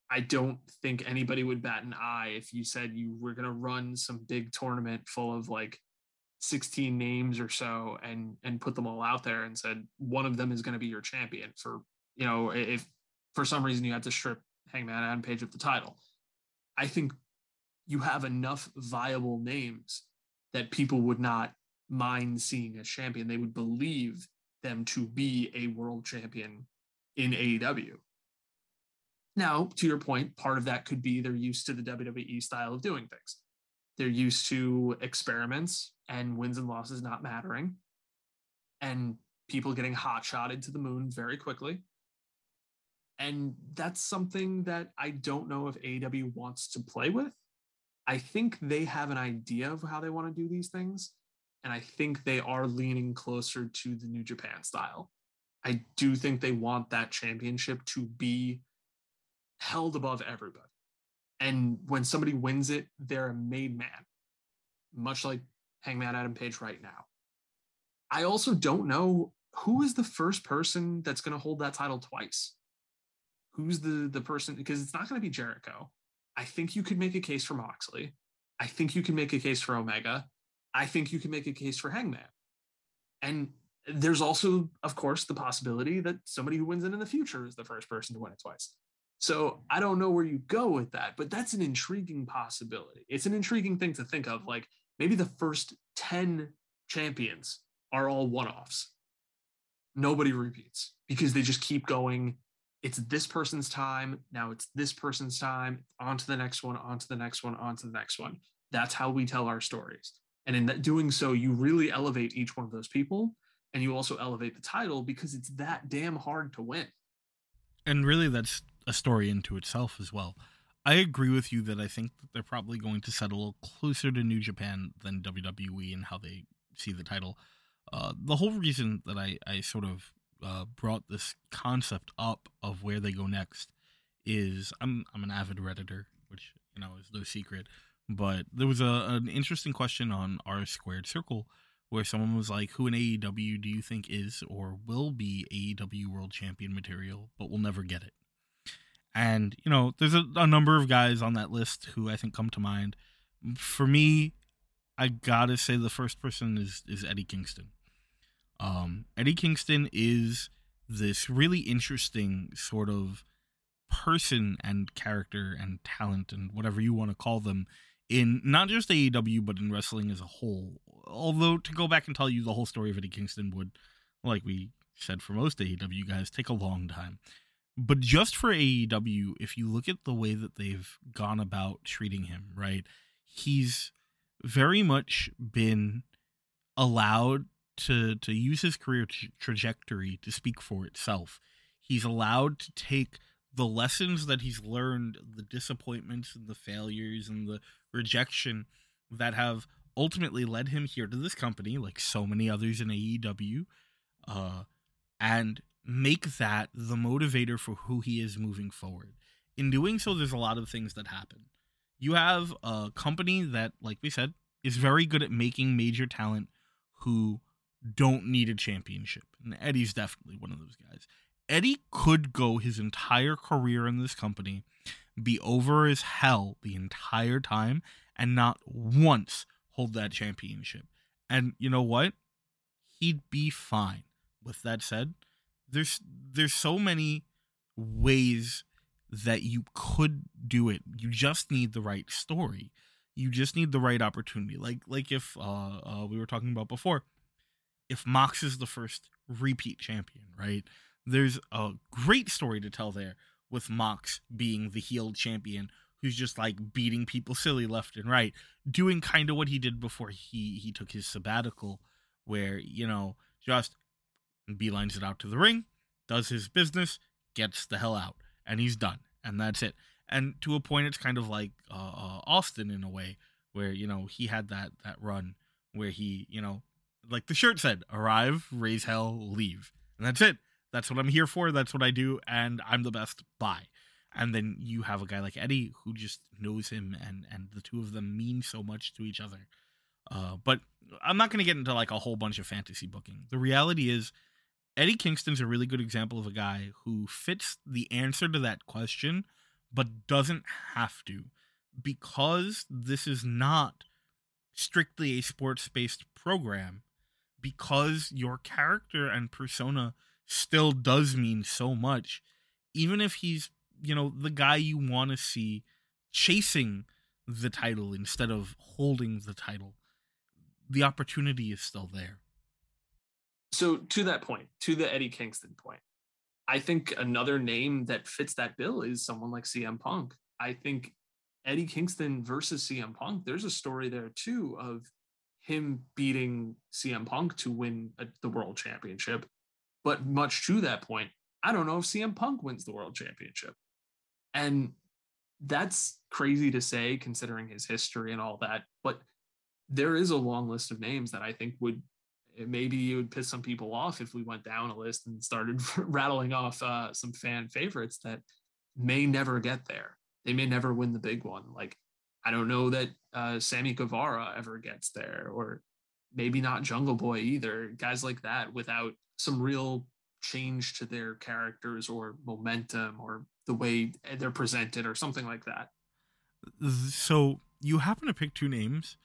I don't think anybody would bat an eye if you said you were going to run some big tournament full of like 16 names or so and and put them all out there and said one of them is going to be your champion for you know if for some reason you had to strip Hangman Adam Page of the title. I think you have enough viable names that people would not mind seeing a champion. They would believe them to be a world champion in AEW. Now, to your point, part of that could be they're used to the WWE style of doing things. They're used to experiments and wins and losses not mattering and people getting hot shotted to the moon very quickly. And that's something that I don't know if AEW wants to play with. I think they have an idea of how they want to do these things. And I think they are leaning closer to the New Japan style. I do think they want that championship to be held above everybody. And when somebody wins it, they're a made man, much like Hangman Adam Page right now. I also don't know who is the first person that's going to hold that title twice. Who's the the person because it's not going to be Jericho. I think you could make a case for Moxley. I think you can make a case for Omega. I think you can make a case for Hangman. And there's also, of course, the possibility that somebody who wins it in the future is the first person to win it twice. So I don't know where you go with that, but that's an intriguing possibility. It's an intriguing thing to think of. Like maybe the first 10 champions are all one offs. Nobody repeats because they just keep going it's this person's time. Now it's this person's time. On to the next one, on to the next one, on to the next one. That's how we tell our stories. And in doing so, you really elevate each one of those people. And you also elevate the title because it's that damn hard to win. And really, that's a story into itself as well. I agree with you that I think that they're probably going to set a little closer to New Japan than WWE and how they see the title. Uh, the whole reason that I, I sort of uh, brought this concept up of where they go next is I'm I'm an avid redditor, which you know is no secret. But there was a an interesting question on R squared circle where someone was like, "Who in AEW do you think is or will be AEW World Champion material, but will never get it?" And you know, there's a, a number of guys on that list who I think come to mind. For me, I gotta say the first person is is Eddie Kingston. Um, Eddie Kingston is this really interesting sort of person and character and talent and whatever you want to call them in not just AEW but in wrestling as a whole. Although to go back and tell you the whole story of Eddie Kingston would, like we said for most AEW guys, take a long time. But just for AEW, if you look at the way that they've gone about treating him, right? He's very much been allowed to to use his career tra- trajectory to speak for itself. He's allowed to take the lessons that he's learned, the disappointments and the failures and the rejection that have ultimately led him here to this company, like so many others in AEW, uh, and make that the motivator for who he is moving forward. In doing so, there's a lot of things that happen. You have a company that, like we said, is very good at making major talent who don't need a championship. And Eddie's definitely one of those guys. Eddie could go his entire career in this company, be over as hell the entire time, and not once hold that championship. And you know what? He'd be fine. With that said, there's there's so many ways that you could do it. You just need the right story. You just need the right opportunity. Like like if uh, uh we were talking about before, if Mox is the first repeat champion, right? There's a great story to tell there with Mox being the healed champion who's just like beating people silly left and right, doing kind of what he did before he he took his sabbatical, where you know just beelines it out to the ring, does his business, gets the hell out, and he's done, and that's it. And to a point, it's kind of like uh, uh, Austin in a way, where you know he had that that run where he you know like the shirt said, arrive, raise hell, leave, and that's it. That's what I'm here for. That's what I do, and I'm the best. Bye. And then you have a guy like Eddie who just knows him, and and the two of them mean so much to each other. Uh, but I'm not going to get into like a whole bunch of fantasy booking. The reality is, Eddie Kingston's a really good example of a guy who fits the answer to that question, but doesn't have to, because this is not strictly a sports based program. Because your character and persona still does mean so much, even if he's you know the guy you want to see chasing the title instead of holding the title the opportunity is still there. So to that point to the eddie kingston point i think another name that fits that bill is someone like cm punk. I think eddie kingston versus cm punk there's a story there too of him beating cm punk to win a, the world championship but much to that point i don't know if cm punk wins the world championship and that's crazy to say considering his history and all that. But there is a long list of names that I think would maybe it would piss some people off if we went down a list and started rattling off uh, some fan favorites that may never get there. They may never win the big one. Like I don't know that uh, Sammy Guevara ever gets there, or maybe not Jungle Boy either. Guys like that without some real change to their characters or momentum or the way they're presented or something like that. So you happen to pick two names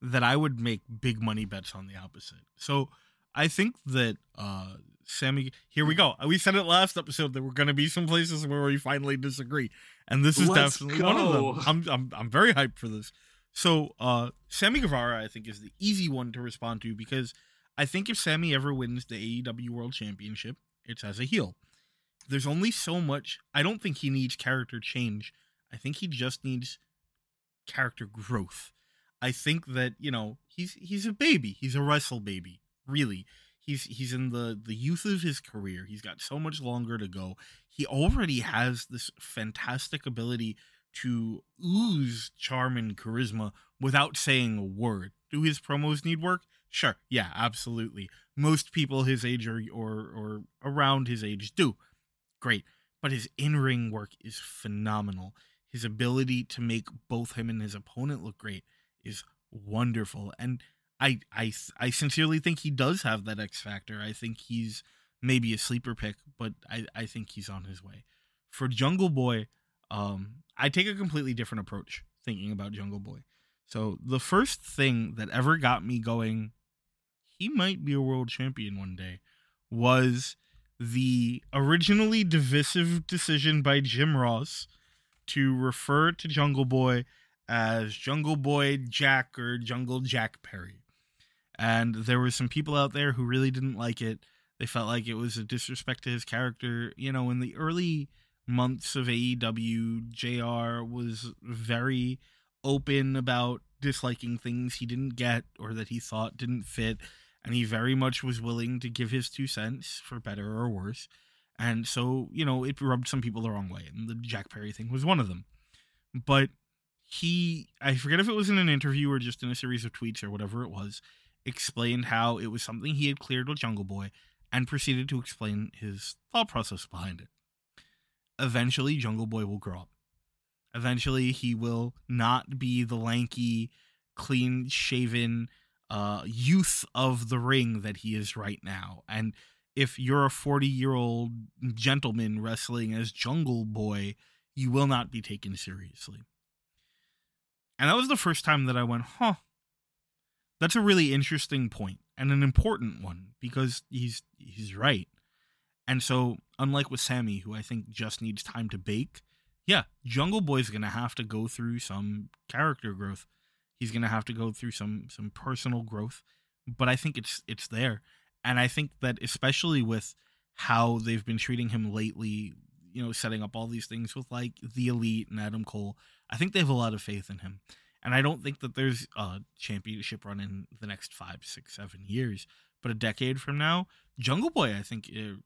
that I would make big money bets on the opposite. So I think that uh Sammy here we go. We said it last episode that we're going to be some places where we finally disagree. And this is Let's definitely go. one of them. I'm I'm I'm very hyped for this. So, uh Sammy Guevara I think is the easy one to respond to because I think if Sammy ever wins the AEW World Championship, it's as a heel. There's only so much. I don't think he needs character change. I think he just needs character growth. I think that you know he's he's a baby. He's a wrestle baby. Really, he's he's in the the youth of his career. He's got so much longer to go. He already has this fantastic ability to ooze charm and charisma without saying a word. Do his promos need work? Sure. Yeah, absolutely. Most people his age or or, or around his age do. Great. But his in-ring work is phenomenal. His ability to make both him and his opponent look great is wonderful. And I I I sincerely think he does have that X factor. I think he's maybe a sleeper pick, but I I think he's on his way. For Jungle Boy, um I take a completely different approach thinking about Jungle Boy. So the first thing that ever got me going he might be a world champion one day was the originally divisive decision by Jim Ross to refer to Jungle Boy as Jungle Boy Jack or Jungle Jack Perry. And there were some people out there who really didn't like it. They felt like it was a disrespect to his character. You know, in the early months of AEW, JR was very open about disliking things he didn't get or that he thought didn't fit. And he very much was willing to give his two cents for better or worse. And so, you know, it rubbed some people the wrong way. And the Jack Perry thing was one of them. But he, I forget if it was in an interview or just in a series of tweets or whatever it was, explained how it was something he had cleared with Jungle Boy and proceeded to explain his thought process behind it. Eventually, Jungle Boy will grow up. Eventually, he will not be the lanky, clean shaven uh, youth of the ring that he is right now. And if you're a 40 year old gentleman wrestling as Jungle Boy, you will not be taken seriously. And that was the first time that I went, huh, that's a really interesting point and an important one because he's he's right. And so, unlike with Sammy, who I think just needs time to bake, yeah, Jungle Boy's gonna have to go through some character growth. He's gonna have to go through some some personal growth, but I think it's it's there, and I think that especially with how they've been treating him lately, you know, setting up all these things with like the elite and Adam Cole, I think they have a lot of faith in him. And I don't think that there's a championship run in the next five, six, seven years. But a decade from now, Jungle Boy, I think, uh,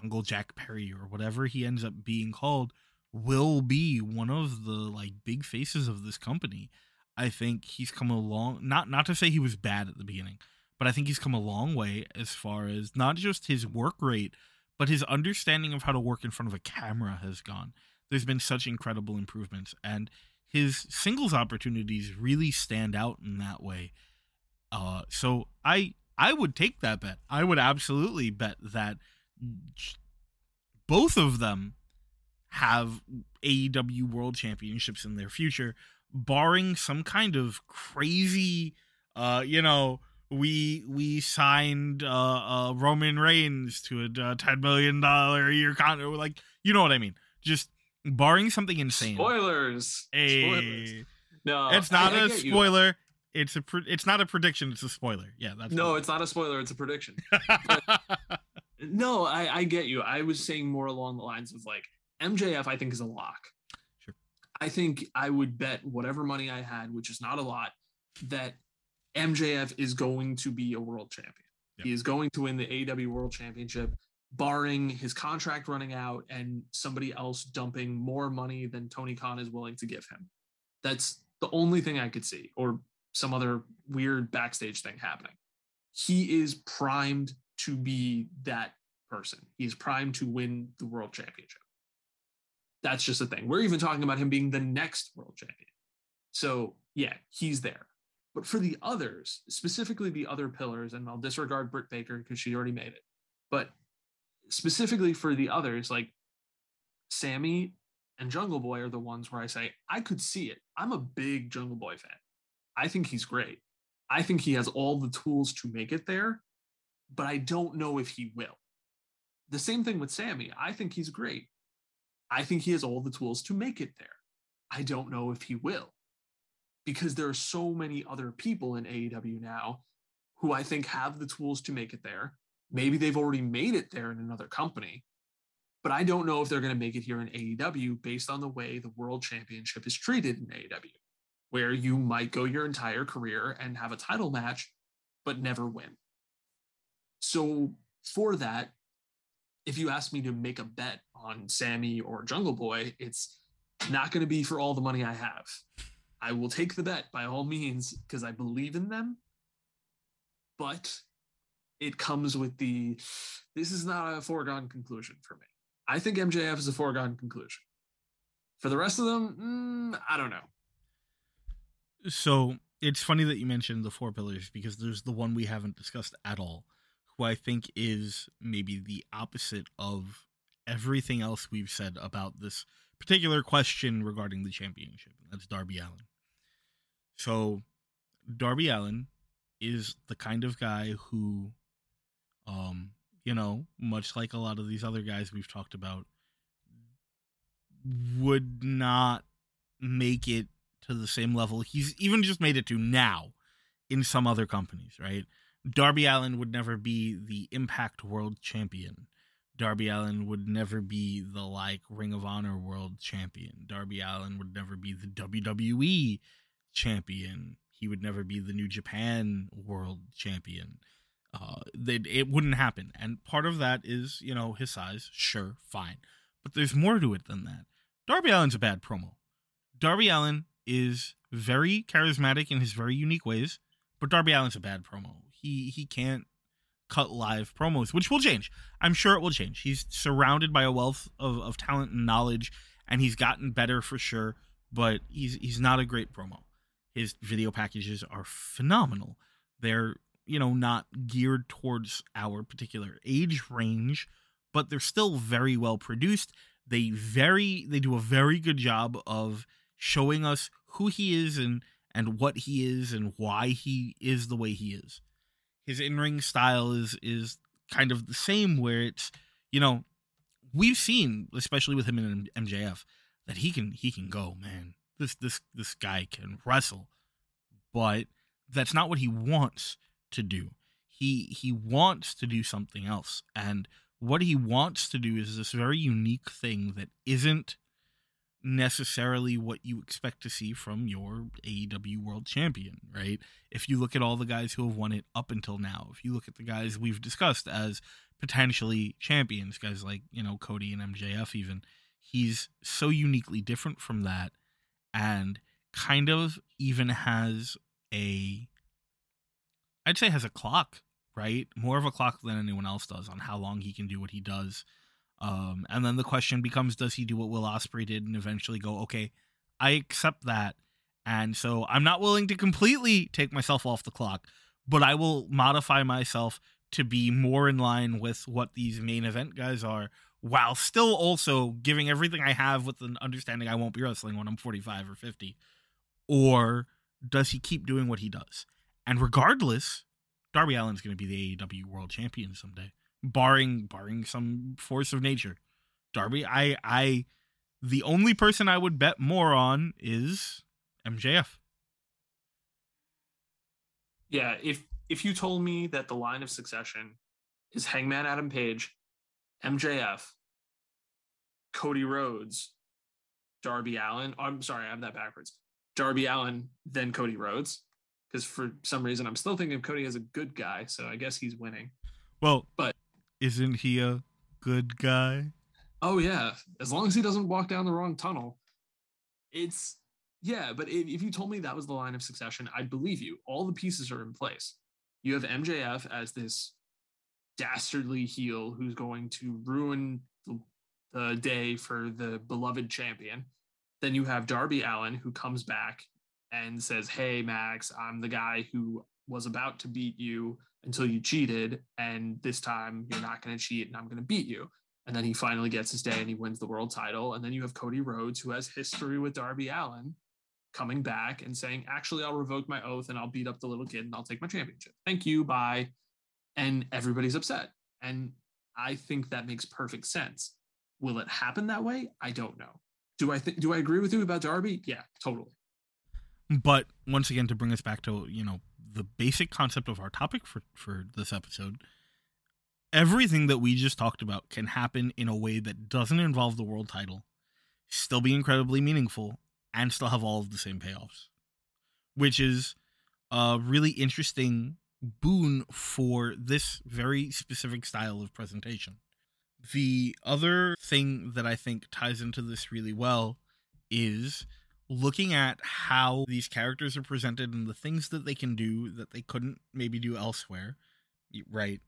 Jungle Jack Perry or whatever he ends up being called, will be one of the like big faces of this company. I think he's come a long not not to say he was bad at the beginning, but I think he's come a long way as far as not just his work rate, but his understanding of how to work in front of a camera has gone. There's been such incredible improvements and his singles opportunities really stand out in that way. Uh, so I I would take that bet. I would absolutely bet that both of them have AEW World Championships in their future, barring some kind of crazy, uh, you know, we we signed uh, uh Roman Reigns to a uh, ten million dollar a year contract, like you know what I mean. Just barring something insane. Spoilers. Hey. Spoilers. No, it's not I- I a you. spoiler. It's a pre- it's not a prediction. It's a spoiler. Yeah, that's No, it's not a spoiler. It's a prediction. No, I, I get you. I was saying more along the lines of like MJF, I think is a lock. Sure. I think I would bet whatever money I had, which is not a lot, that MJF is going to be a world champion. He is going to win the AEW World Championship, barring his contract running out and somebody else dumping more money than Tony Khan is willing to give him. That's the only thing I could see, or some other weird backstage thing happening. He is primed to be that person. He's primed to win the world championship. That's just a thing. We're even talking about him being the next world champion. So, yeah, he's there. But for the others, specifically the other pillars, and I'll disregard Britt Baker because she already made it, but specifically for the others, like Sammy and Jungle Boy are the ones where I say, I could see it. I'm a big Jungle Boy fan. I think he's great. I think he has all the tools to make it there, but I don't know if he will. The same thing with Sammy. I think he's great. I think he has all the tools to make it there. I don't know if he will because there are so many other people in AEW now who I think have the tools to make it there. Maybe they've already made it there in another company, but I don't know if they're going to make it here in AEW based on the way the world championship is treated in AEW, where you might go your entire career and have a title match, but never win. So, for that, if you ask me to make a bet on Sammy or Jungle Boy, it's not going to be for all the money I have. I will take the bet by all means because I believe in them. But it comes with the this is not a foregone conclusion for me. I think MJF is a foregone conclusion. For the rest of them, mm, I don't know. so it's funny that you mentioned the four pillars because there's the one we haven't discussed at all, who I think is maybe the opposite of everything else we've said about this particular question regarding the championship. That's Darby Allin. So Darby Allin is the kind of guy who um you know much like a lot of these other guys we've talked about would not make it to the same level he's even just made it to now in some other companies right Darby Allin would never be the Impact World Champion. Darby Allin would never be the like Ring of Honor World Champion. Darby Allin would never be the WWE champion. He would never be the New Japan World Champion. Uh, it wouldn't happen, and part of that is you know his size. Sure, fine, but there's more to it than that. Darby Allin's a bad promo. Darby Allin is very charismatic in his very unique ways, but Darby Allin's a bad promo. He he can't cut live promos, which will change. I'm sure it will change. He's surrounded by a wealth of, of talent and knowledge, and he's gotten better for sure, but he's he's not a great promo. His video packages are phenomenal. They're, you know, not geared towards our particular age range, but they're still very well produced. They very they do a very good job of showing us who he is and and what he is and why he is the way he is. His in-ring style is is kind of the same where it's, you know, we've seen especially with him in MJF that he can he can go, man. This this this guy can wrestle, but that's not what he wants to do. He he wants to do something else, and what he wants to do is this very unique thing that isn't necessarily what you expect to see from your AEW World Champion, right? If you look at all the guys who have won it up until now, if you look at the guys we've discussed as potentially champions, guys like, you know, Cody and MJF even, he's so uniquely different from that and kind of even has a I'd say has a clock, right? More of a clock than anyone else does on how long he can do what he does. Um, and then the question becomes, does he do what Will Ospreay did and eventually go, okay, I accept that. And so I'm not willing to completely take myself off the clock, but I will modify myself to be more in line with what these main event guys are, while still also giving everything I have with an understanding I won't be wrestling when I'm 45 or 50? Or does he keep doing what he does? And regardless, Darby Allin's going to be the AEW World Champion someday, barring barring some force of nature. Darby, I I the only person I would bet more on is MJF. Yeah, if if you told me that the line of succession is Hangman Adam Page, MJF, Cody Rhodes, Darby Allin. Oh, I'm sorry, I have that backwards. Darby Allin, then Cody Rhodes. Because for some reason, I'm still thinking of Cody as a good guy, so I guess he's winning. Well, but isn't he a good guy? Oh yeah, as long as he doesn't walk down the wrong tunnel. It's yeah, but if, if you told me that was the line of succession, I'd believe you. All the pieces are in place. You have MJF as this dastardly heel who's going to ruin the, the day for the beloved champion. Then you have Darby Allin who comes back and says, Hey, Max, I'm the guy who was about to beat you until you cheated. And this time you're not going to cheat and I'm going to beat you. And then he finally gets his day and he wins the world title. And then you have Cody Rhodes, who has history with Darby Allin, coming back and saying, Actually, I'll revoke my oath and I'll beat up the little kid and I'll take my championship. Thank you. Bye and everybody's upset. And I think that makes perfect sense. Will it happen that way? I don't know. Do I think do I agree with you about Darby? Yeah, totally. But once again to bring us back to, you know, the basic concept of our topic for for this episode, everything that we just talked about can happen in a way that doesn't involve the world title, still be incredibly meaningful and still have all of the same payoffs. Which is a really interesting boon for this very specific style of presentation. The other thing that I think ties into this really well is looking at how these characters are presented and the things that they can do that they couldn't maybe do elsewhere, right?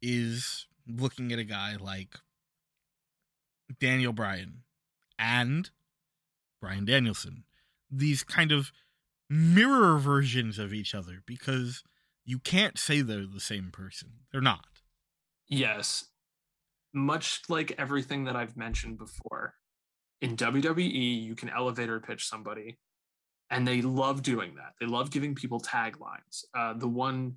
Is looking at a guy like Daniel Bryan and Bryan Danielson. These kind of mirror versions of each other because you can't say they're the same person. They're not. Yes. Much like everything that I've mentioned before, in WWE, you can elevator pitch somebody, and they love doing that. They love giving people taglines. Uh, the one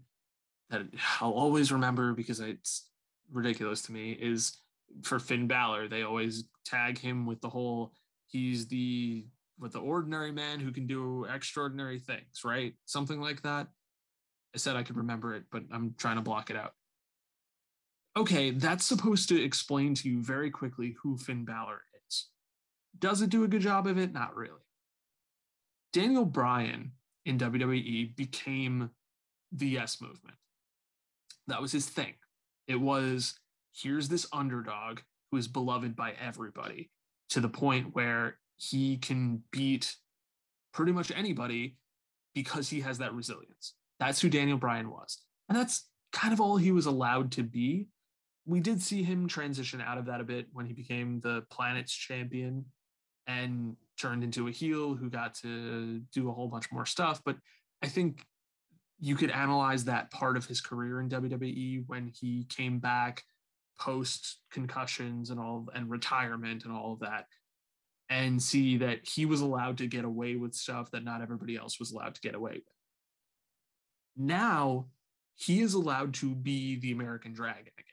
that I'll always remember because it's ridiculous to me is for Finn Balor. They always tag him with the whole he's the with the ordinary man who can do extraordinary things, right? Something like that. I said I could remember it, but I'm trying to block it out. Okay, that's supposed to explain to you very quickly who Finn Balor. Does it do a good job of it? Not really. Daniel Bryan in WWE became the yes movement. That was his thing. It was here's this underdog who is beloved by everybody to the point where he can beat pretty much anybody because he has that resilience. That's who Daniel Bryan was. And that's kind of all he was allowed to be. We did see him transition out of that a bit when he became the planet's champion and turned into a heel who got to do a whole bunch more stuff. But I think you could analyze that part of his career in WWE when he came back post concussions and all and retirement and all of that and see that he was allowed to get away with stuff that not everybody else was allowed to get away with. Now he is allowed to be the American Dragon again.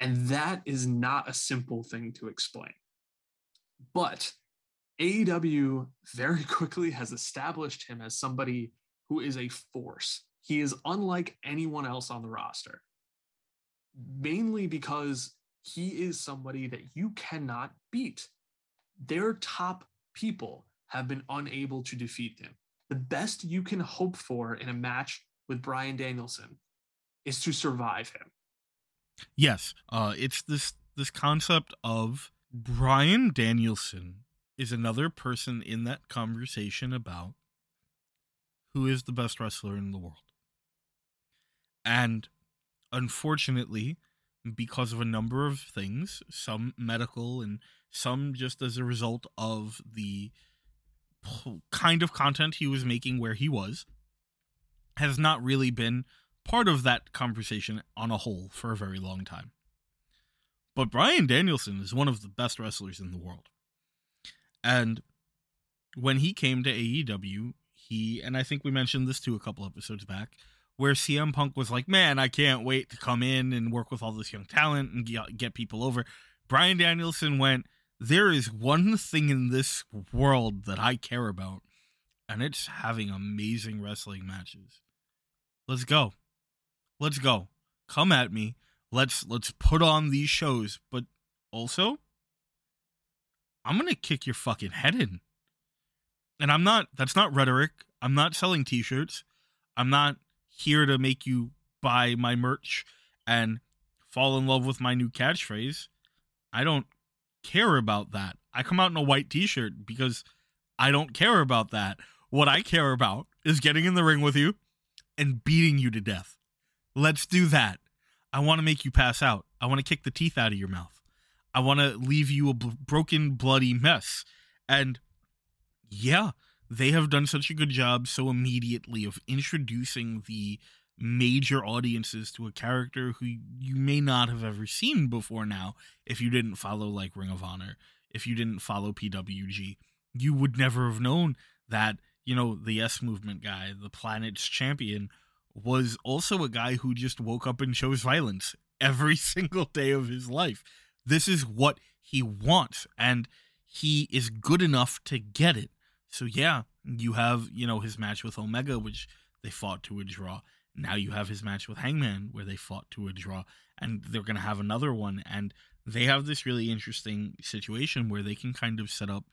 And that is not a simple thing to explain. But AEW very quickly has established him as somebody who is a force. He is unlike anyone else on the roster, mainly because he is somebody that you cannot beat. Their top people have been unable to defeat him. The best you can hope for in a match with Bryan Danielson is to survive him. Yes, uh, it's this this concept of Bryan Danielson is another person in that conversation about who is the best wrestler in the world. And unfortunately, because of a number of things, some medical and some just as a result of the kind of content he was making where he was, has not really been part of that conversation on a whole for a very long time. But Bryan Danielson is one of the best wrestlers in the world. And when he came to AEW, he, and I think we mentioned this too a couple episodes back, where CM Punk was like, man, I can't wait to come in and work with all this young talent and get, people over. Bryan Danielson went, there is one thing in this world that I care about, and it's having amazing wrestling matches. Let's go. Let's go. Come at me. Let's let's put on these shows, but also I'm going to kick your fucking head in. And I'm not that's not rhetoric. I'm not selling t-shirts. I'm not here to make you buy my merch and fall in love with my new catchphrase. I don't care about that. I come out in a white t-shirt because I don't care about that. What I care about is getting in the ring with you and beating you to death. Let's do that. I want to make you pass out. I want to kick the teeth out of your mouth. I want to leave you a b- broken, bloody mess. And yeah, they have done such a good job so immediately of introducing the major audiences to a character who you may not have ever seen before now if you didn't follow like Ring of Honor, if you didn't follow PWG. You would never have known that, you know, the Yes Movement guy, the planet's champion, was also a guy who just woke up and chose violence every single day of his life. This is what he wants, and he is good enough to get it. So, yeah, you have, you know, his match with Omega, which they fought to a draw. Now you have his match with Hangman, where they fought to a draw, and they're going to have another one. And they have this really interesting situation where they can kind of set up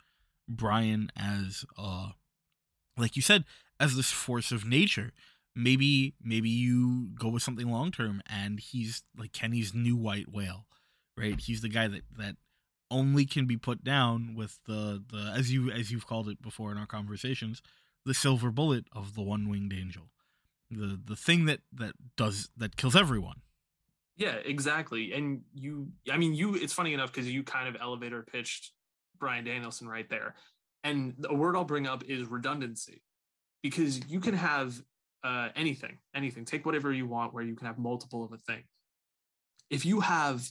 Bryan as, uh, like you said, as this force of nature maybe maybe you go with something long term and he's like Kenny's new white whale, right? He's the guy that that only can be put down with the the as you as you've called it before in our conversations, the silver bullet of the one winged angel. The the thing that that does that kills everyone. Yeah, exactly. And you I mean you it's funny enough because you kind of elevator pitched Bryan Danielson right there. And a word I'll bring up is redundancy. Because you can have uh, anything, anything. Take whatever you want where you can have multiple of a thing. If you have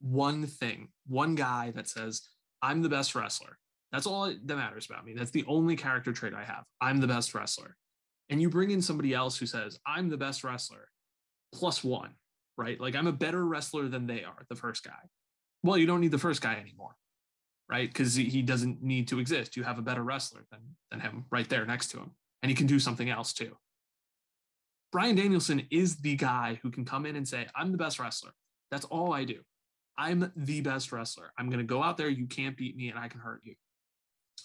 one thing, one guy that says, I'm the best wrestler, that's all that matters about me. That's the only character trait I have. I'm the best wrestler. And you bring in somebody else who says, I'm the best wrestler, plus one, right? Like I'm a better wrestler than they are, the first guy. Well, you don't need the first guy anymore, right? Because he doesn't need to exist. You have a better wrestler than, than him right there next to him. And he can do something else too. Bryan Danielson is the guy who can come in and say, I'm the best wrestler. That's all I do. I'm the best wrestler. I'm going to go out there. You can't beat me and I can hurt you.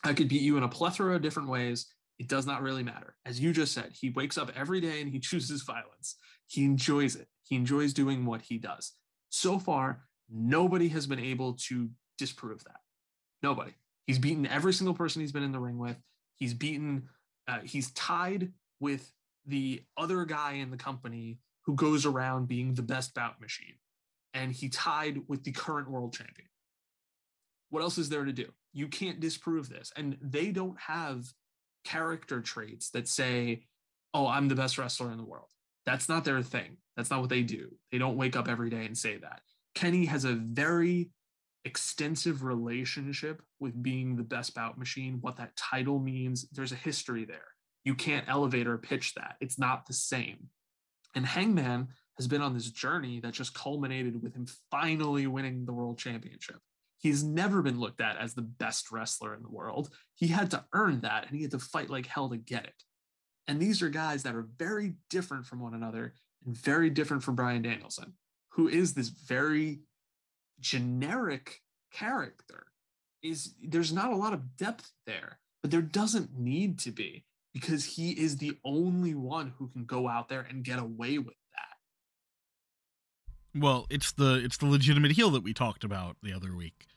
I could beat you in a plethora of different ways. It does not really matter. As you just said, he wakes up every day and he chooses violence. He enjoys it. He enjoys doing what he does. So far, nobody has been able to disprove that. Nobody. He's beaten every single person he's been in the ring with. He's beaten, uh, he's tied with the other guy in the company who goes around being the best bout machine. And he tied with the current world champion. What else is there to do? You can't disprove this. And they don't have character traits that say, oh, I'm the best wrestler in the world. That's not their thing. That's not what they do. They don't wake up every day and say that. Kenny has a very extensive relationship with being the best bout machine, what that title means. There's a history there. You can't elevate or pitch that. It's not the same. And Hangman has been on this journey that just culminated with him finally winning the world championship. He's never been looked at as the best wrestler in the world. He had to earn that and he had to fight like hell to get it. And these are guys that are very different from one another and very different from Bryan Danielson, who is this very generic character. Is there's not a lot of depth there, but there doesn't need to be because he is the only one who can go out there and get away with that. Well, it's the it's the legitimate heel that we talked about the other week,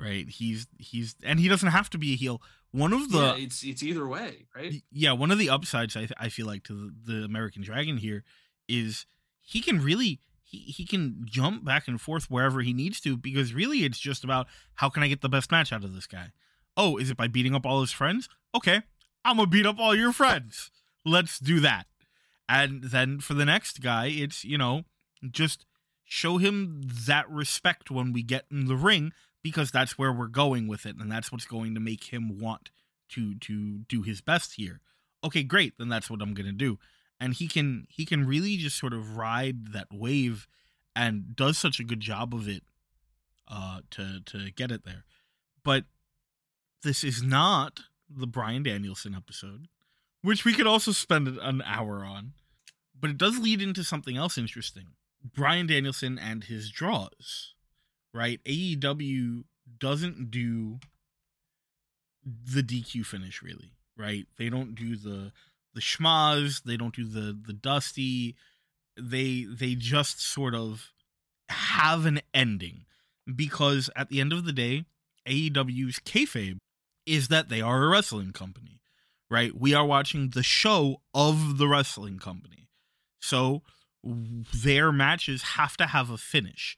right? He's he's and he doesn't have to be a heel. One of the yeah, it's it's either way, right? Yeah, one of the upsides I I feel like to the, the American Dragon here is he can really he, he can jump back and forth wherever he needs to because really it's just about how can I get the best match out of this guy. Oh, is it by beating up all his friends? Okay, I'm gonna beat up all your friends. Let's do that. And then for the next guy, it's you know just show him that respect when we get in the ring because that's where we're going with it and that's what's going to make him want to to do his best here. Okay, great. Then that's what I'm going to do and he can he can really just sort of ride that wave and does such a good job of it uh to to get it there but this is not the Bryan Danielson episode which we could also spend an hour on but it does lead into something else interesting Bryan Danielson and his draws right AEW doesn't do the DQ finish really right they don't do the the schmozz. They don't do the the dusty. They they just sort of have an ending because at the end of the day, AEW's kayfabe is that they are a wrestling company, right? We are watching the show of the wrestling company, so their matches have to have a finish.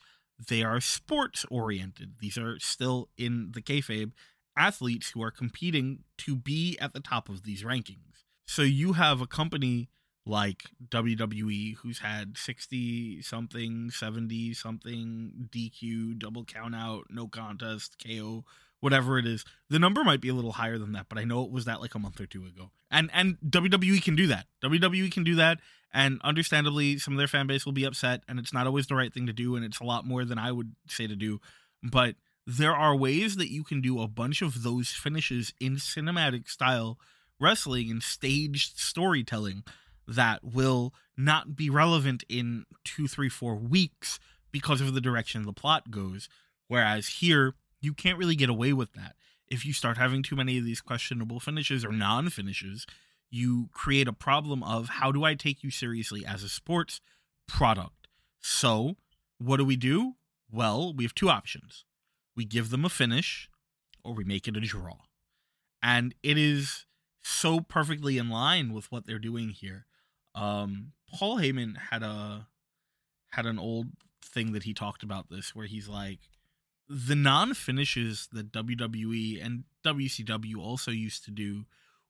They are sports oriented. These are still in the kayfabe athletes who are competing to be at the top of these rankings. So you have a company like WWE who's had 60 something, 70 something DQ, double count out, no contest, KO, whatever it is. The number might be a little higher than that, but I know it was that like a month or two ago. And and WWE can do that. WWE can do that and understandably some of their fan base will be upset and it's not always the right thing to do and it's a lot more than I would say to do, but there are ways that you can do a bunch of those finishes in cinematic style wrestling and staged storytelling that will not be relevant in two, three, four weeks because of the direction the plot goes. Whereas here, you can't really get away with that. If you start having too many of these questionable finishes or non finishes, you create a problem of how do I take you seriously as a sports product? So, what do we do? Well, we have two options. We give them a finish or we make it a draw. And it is so perfectly in line with what they're doing here. Um, Paul Heyman had a had an old thing that he talked about this where he's like the non finishes that WWE and WCW also used to do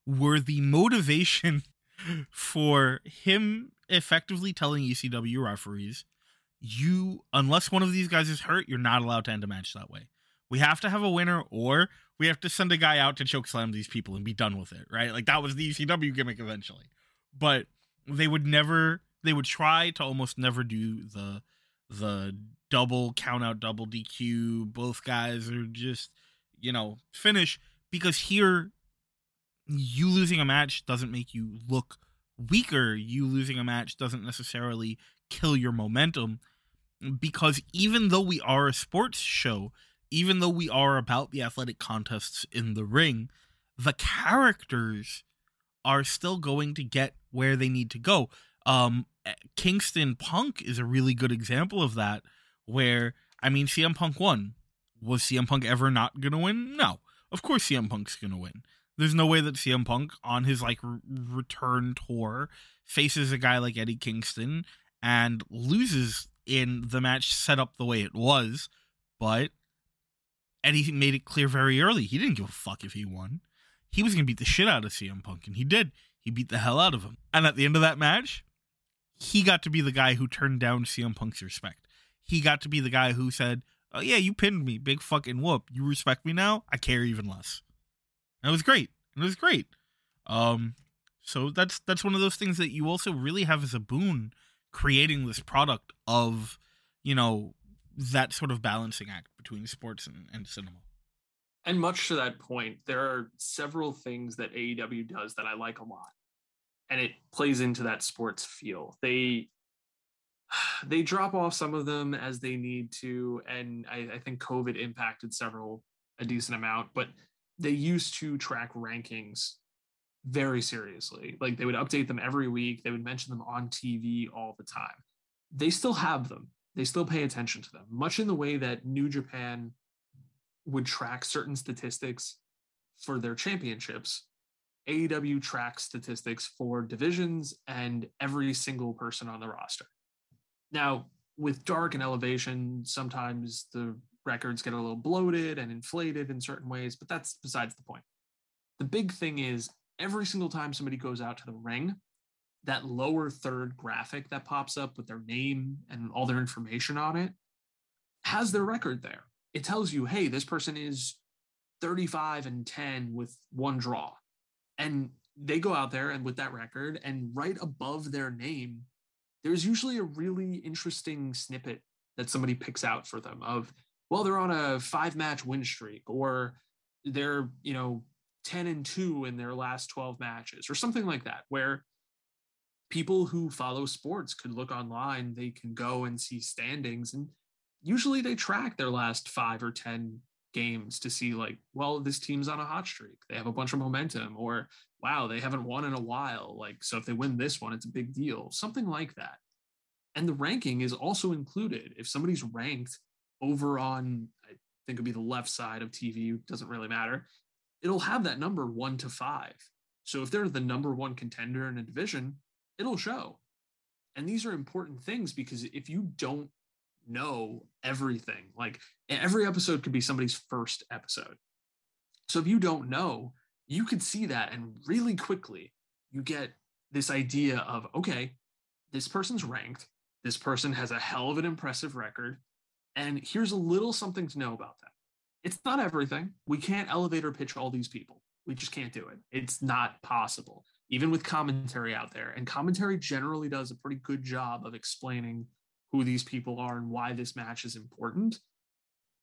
were the motivation for him effectively telling ECW referees, you unless one of these guys is hurt, you're not allowed to end a match that way. We have to have a winner or we have to send a guy out to choke slam these people and be done with it, right? Like that was the ECW gimmick eventually. But they would never they would try to almost never do the the double count out double DQ both guys are just you know finish because here you losing a match doesn't make you look weaker you losing a match doesn't necessarily kill your momentum because even though we are a sports show even though we are about the athletic contests in the ring, the characters are still going to get where they need to go. Um, eh, Kingston Punk is a really good example of that. Where I mean, CM Punk won. Was CM Punk ever not gonna win? No, of course CM Punk's gonna win. There's no way that CM Punk on his like r- return tour faces a guy like Eddie Kingston and loses in the match set up the way it was, but Eddie made it clear very early he didn't give a fuck if he won. He was gonna beat the shit out of CM Punk, and he did. He beat the hell out of him. And at the end of that match, he got to be the guy who turned down CM Punk's respect. He got to be the guy who said, "Oh yeah, you pinned me, big fucking whoop. You respect me now? I care even less." And it was great. It was great. Um, so that's that's one of those things that you also really have as a boon creating this product of, you know, that sort of balancing act between sports and, and cinema. And much to that point, there are several things that AEW does that I like a lot. And it plays into that sports feel. They they drop off some of them as they need to. And I, I think COVID impacted several a decent amount, but they used to track rankings very seriously. Like they would update them every week, they would mention them on TV all the time. They still have them, they still pay attention to them, much in the way that New Japan would track certain statistics for their championships. AEW tracks statistics for divisions and every single person on the roster. Now, with Dark and Elevation, sometimes the records get a little bloated and inflated in certain ways, but that's besides the point. The big thing is every single time somebody goes out to the ring, that lower third graphic that pops up with their name and all their information on it has their record there. It tells you, hey, this person is 35 and 10 with one draw. And they go out there and with that record, and right above their name, there's usually a really interesting snippet that somebody picks out for them of, well, they're on a five match win streak, or they're, you know, 10 and 2 in their last 12 matches or something like that where people who follow sports could look online they can go and see standings and usually they track their last 5 or 10 games to see like well this team's on a hot streak. They have a bunch of momentum or wow they haven't won in a while. Like so if they win this one it's a big deal. Something like that. And the ranking is also included. If somebody's ranked over on i think it'd be the left side of tv doesn't really matter it'll have that number one to five. So if they're the number one contender in a division, it'll show. And these are important things because if you don't know everything, like every episode could be somebody's first episode. So if you don't know, you could see that and really quickly you get this idea of okay, this person's ranked, this person has a hell of an impressive record, and here's a little something to know about them it's not everything. We can't elevator pitch all these people. We just can't do it. It's not possible, even with commentary out there. And commentary generally does a pretty good job of explaining who these people are and why this match is important.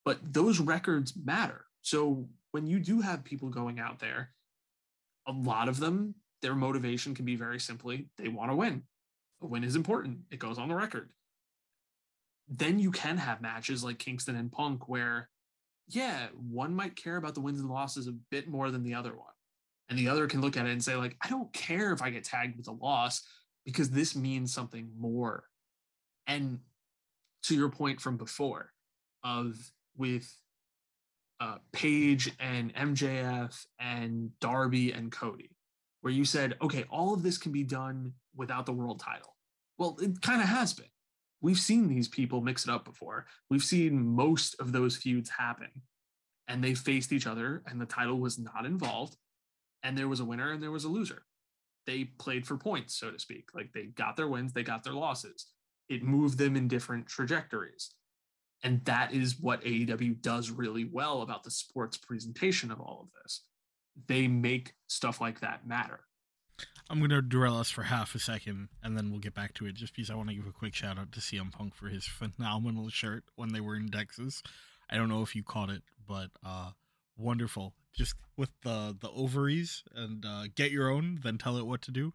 But those records matter. So when you do have people going out there, a lot of them, their motivation can be very simply they want to win. A win is important, it goes on the record. Then you can have matches like Kingston and Punk where yeah, one might care about the wins and losses a bit more than the other one. And the other can look at it and say, like, I don't care if I get tagged with a loss because this means something more. And to your point from before, of with uh, Page and MJF and Darby and Cody, where you said, okay, all of this can be done without the world title. Well, it kind of has been we've seen these people mix it up before. We've seen most of those feuds happen and they faced each other and the title was not involved and there was a winner and there was a loser. They played for points, so to speak. Like they got their wins, they got their losses. It moved them in different trajectories. And that is what AEW does really well about the sports presentation of all of this. They make stuff like that matter. I'm going to derail us for half a second and then we'll get back to it just because I want to give a quick shout out to CM Punk for his phenomenal shirt when they were in Texas. I don't know if you caught it, but uh wonderful. Just with the the ovaries and uh get your own, then tell it what to do.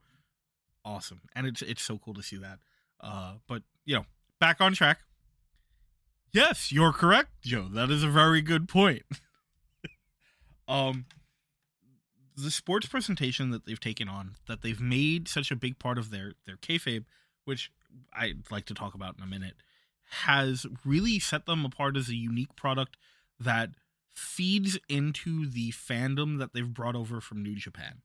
Awesome. And it's it's so cool to see that. Uh but you know, back on track. Yes, you're correct, Joe. That is a very good point. um the sports presentation that they've taken on, that they've made such a big part of their their kayfabe, which I'd like to talk about in a minute, has really set them apart as a unique product that feeds into the fandom that they've brought over from New Japan.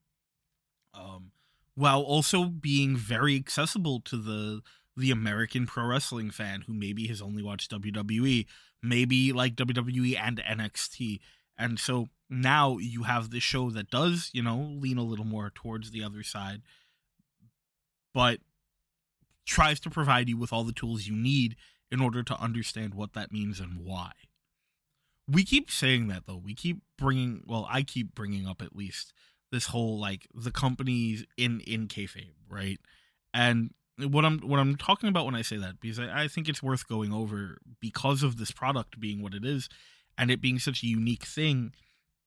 Um, while also being very accessible to the the American pro wrestling fan who maybe has only watched WWE, maybe like WWE and NXT. And so now you have this show that does, you know, lean a little more towards the other side, but tries to provide you with all the tools you need in order to understand what that means and why. We keep saying that though. We keep bringing, well, I keep bringing up at least this whole like the companies in in kayfabe, right? And what I'm what I'm talking about when I say that because I, I think it's worth going over because of this product being what it is and it being such a unique thing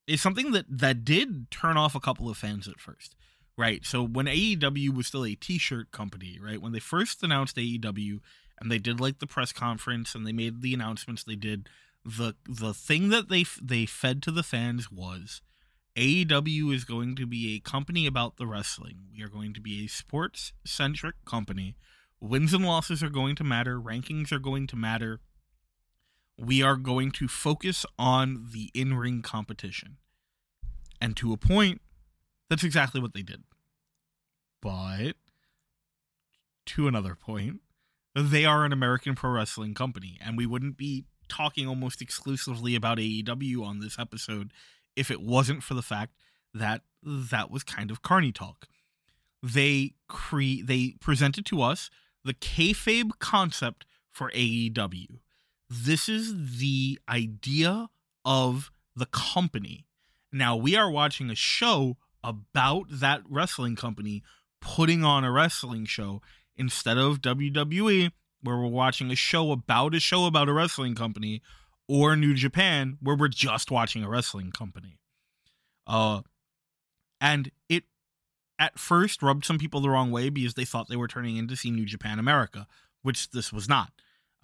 is something that that did turn off a couple of fans at first right? So when AEW was still a t-shirt company right? When they first announced AEW and they did like the press conference and they made the announcements they did the the thing that they they fed to the fans was AEW is going to be a company about the wrestling. We are going to be a sports centric company. Wins and losses are going to matter, rankings are going to matter. We are going to focus on the in ring competition. And to a point, that's exactly what they did. But to another point, they are an American pro wrestling company, and we wouldn't be talking almost exclusively about AEW on this episode if it wasn't for the fact that that was kind of carny talk. They cre- they presented to us the kayfabe concept for AEW. This is the idea of the company. Now we are watching a show about that wrestling company putting on a wrestling show instead of WWE, where we're watching a show about a show about a wrestling company or New Japan where we're just watching a wrestling company. Uh and it at first rubbed some people the wrong way because they thought they were turning in to see New Japan America, which this was not.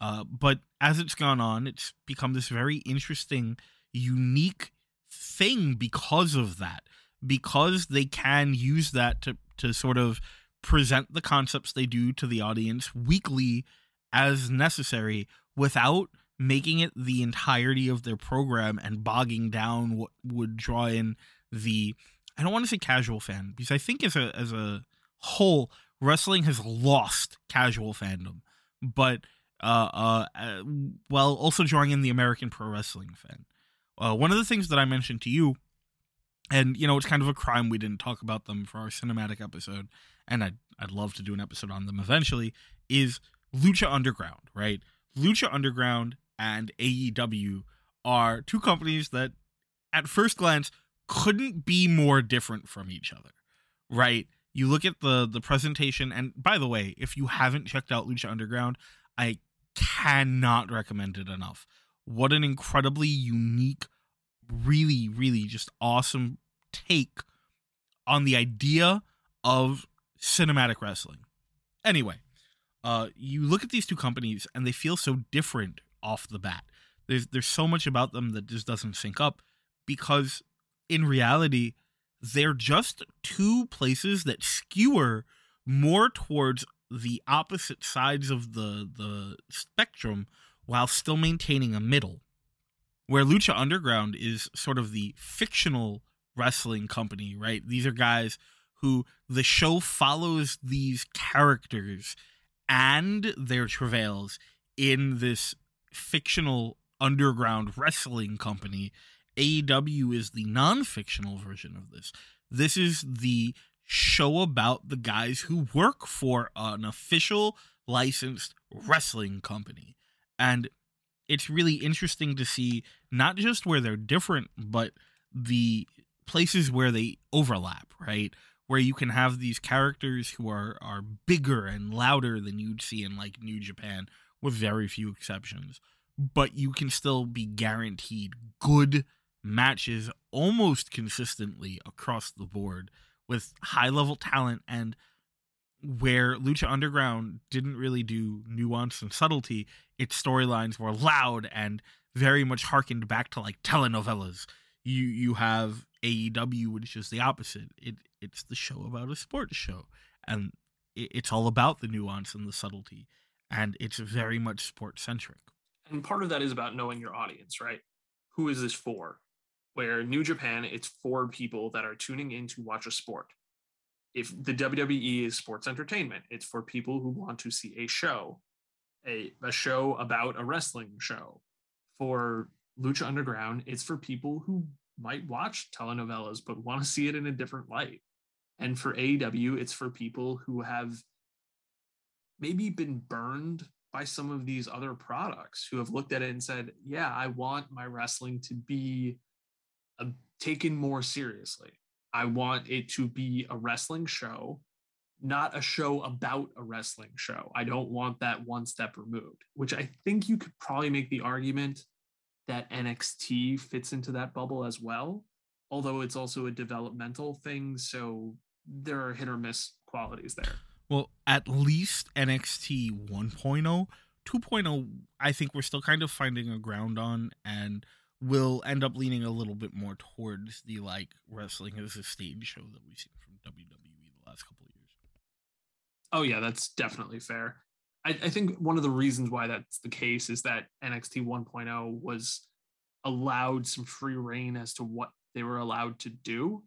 Uh, but as it's gone on, it's become this very interesting, unique thing because of that. Because they can use that to to sort of present the concepts they do to the audience weekly as necessary without making it the entirety of their program and bogging down what would draw in the I don't want to say casual fan because I think as a as a whole wrestling has lost casual fandom, but uh, uh, uh while also drawing in the American pro wrestling fan. Uh, one of the things that I mentioned to you, and you know, it's kind of a crime we didn't talk about them for our cinematic episode, and I'd I'd love to do an episode on them eventually. Is Lucha Underground, right? Lucha Underground and AEW are two companies that, at first glance, couldn't be more different from each other, right? You look at the the presentation, and by the way, if you haven't checked out Lucha Underground, I cannot recommend it enough. What an incredibly unique, really, really just awesome take on the idea of cinematic wrestling. Anyway, uh, you look at these two companies and they feel so different off the bat. There's there's so much about them that just doesn't sync up because in reality they're just two places that skewer more towards the opposite sides of the the spectrum while still maintaining a middle. Where Lucha Underground is sort of the fictional wrestling company, right? These are guys who the show follows these characters and their travails in this fictional underground wrestling company. AEW is the non fictional version of this. This is the show about the guys who work for an official licensed wrestling company. And it's really interesting to see not just where they're different, but the places where they overlap, right? Where you can have these characters who are are bigger and louder than you'd see in like New Japan, with very few exceptions but you can still be guaranteed good matches almost consistently across the board with high level talent and where Lucha Underground didn't really do nuance and subtlety, its storylines were loud and very much harkened back to like telenovelas. You you have AEW, which is the opposite. It it's the show about a sports show, and it, it's all about the nuance and the subtlety, and it's very much sports centric. And part of that is about knowing your audience, right? Who is this for? Where New Japan, it's for people that are tuning in to watch a sport. If the WWE is sports entertainment, it's for people who want to see a show, a, a show about a wrestling show. For Lucha Underground, it's for people who might watch telenovelas but want to see it in a different light. And for AEW, it's for people who have maybe been burned by some of these other products who have looked at it and said, yeah, I want my wrestling to be a, taken more seriously. I want it to be a wrestling show, not a show about a wrestling show. I don't want that one step removed, which I think you could probably make the argument that NXT fits into that bubble as well, although it's also a developmental thing. So there are hit or miss qualities there. Well, at least NXT 1.0. 2.0, I think we're still kind of finding a ground on, and will end up leaning a little bit more towards the like wrestling as a stage show that we've seen from WWE the last couple of years. Oh yeah, that's definitely fair. I, I think one of the reasons why that's the case is that NXT 1.0 was allowed some free reign as to what they were allowed to do.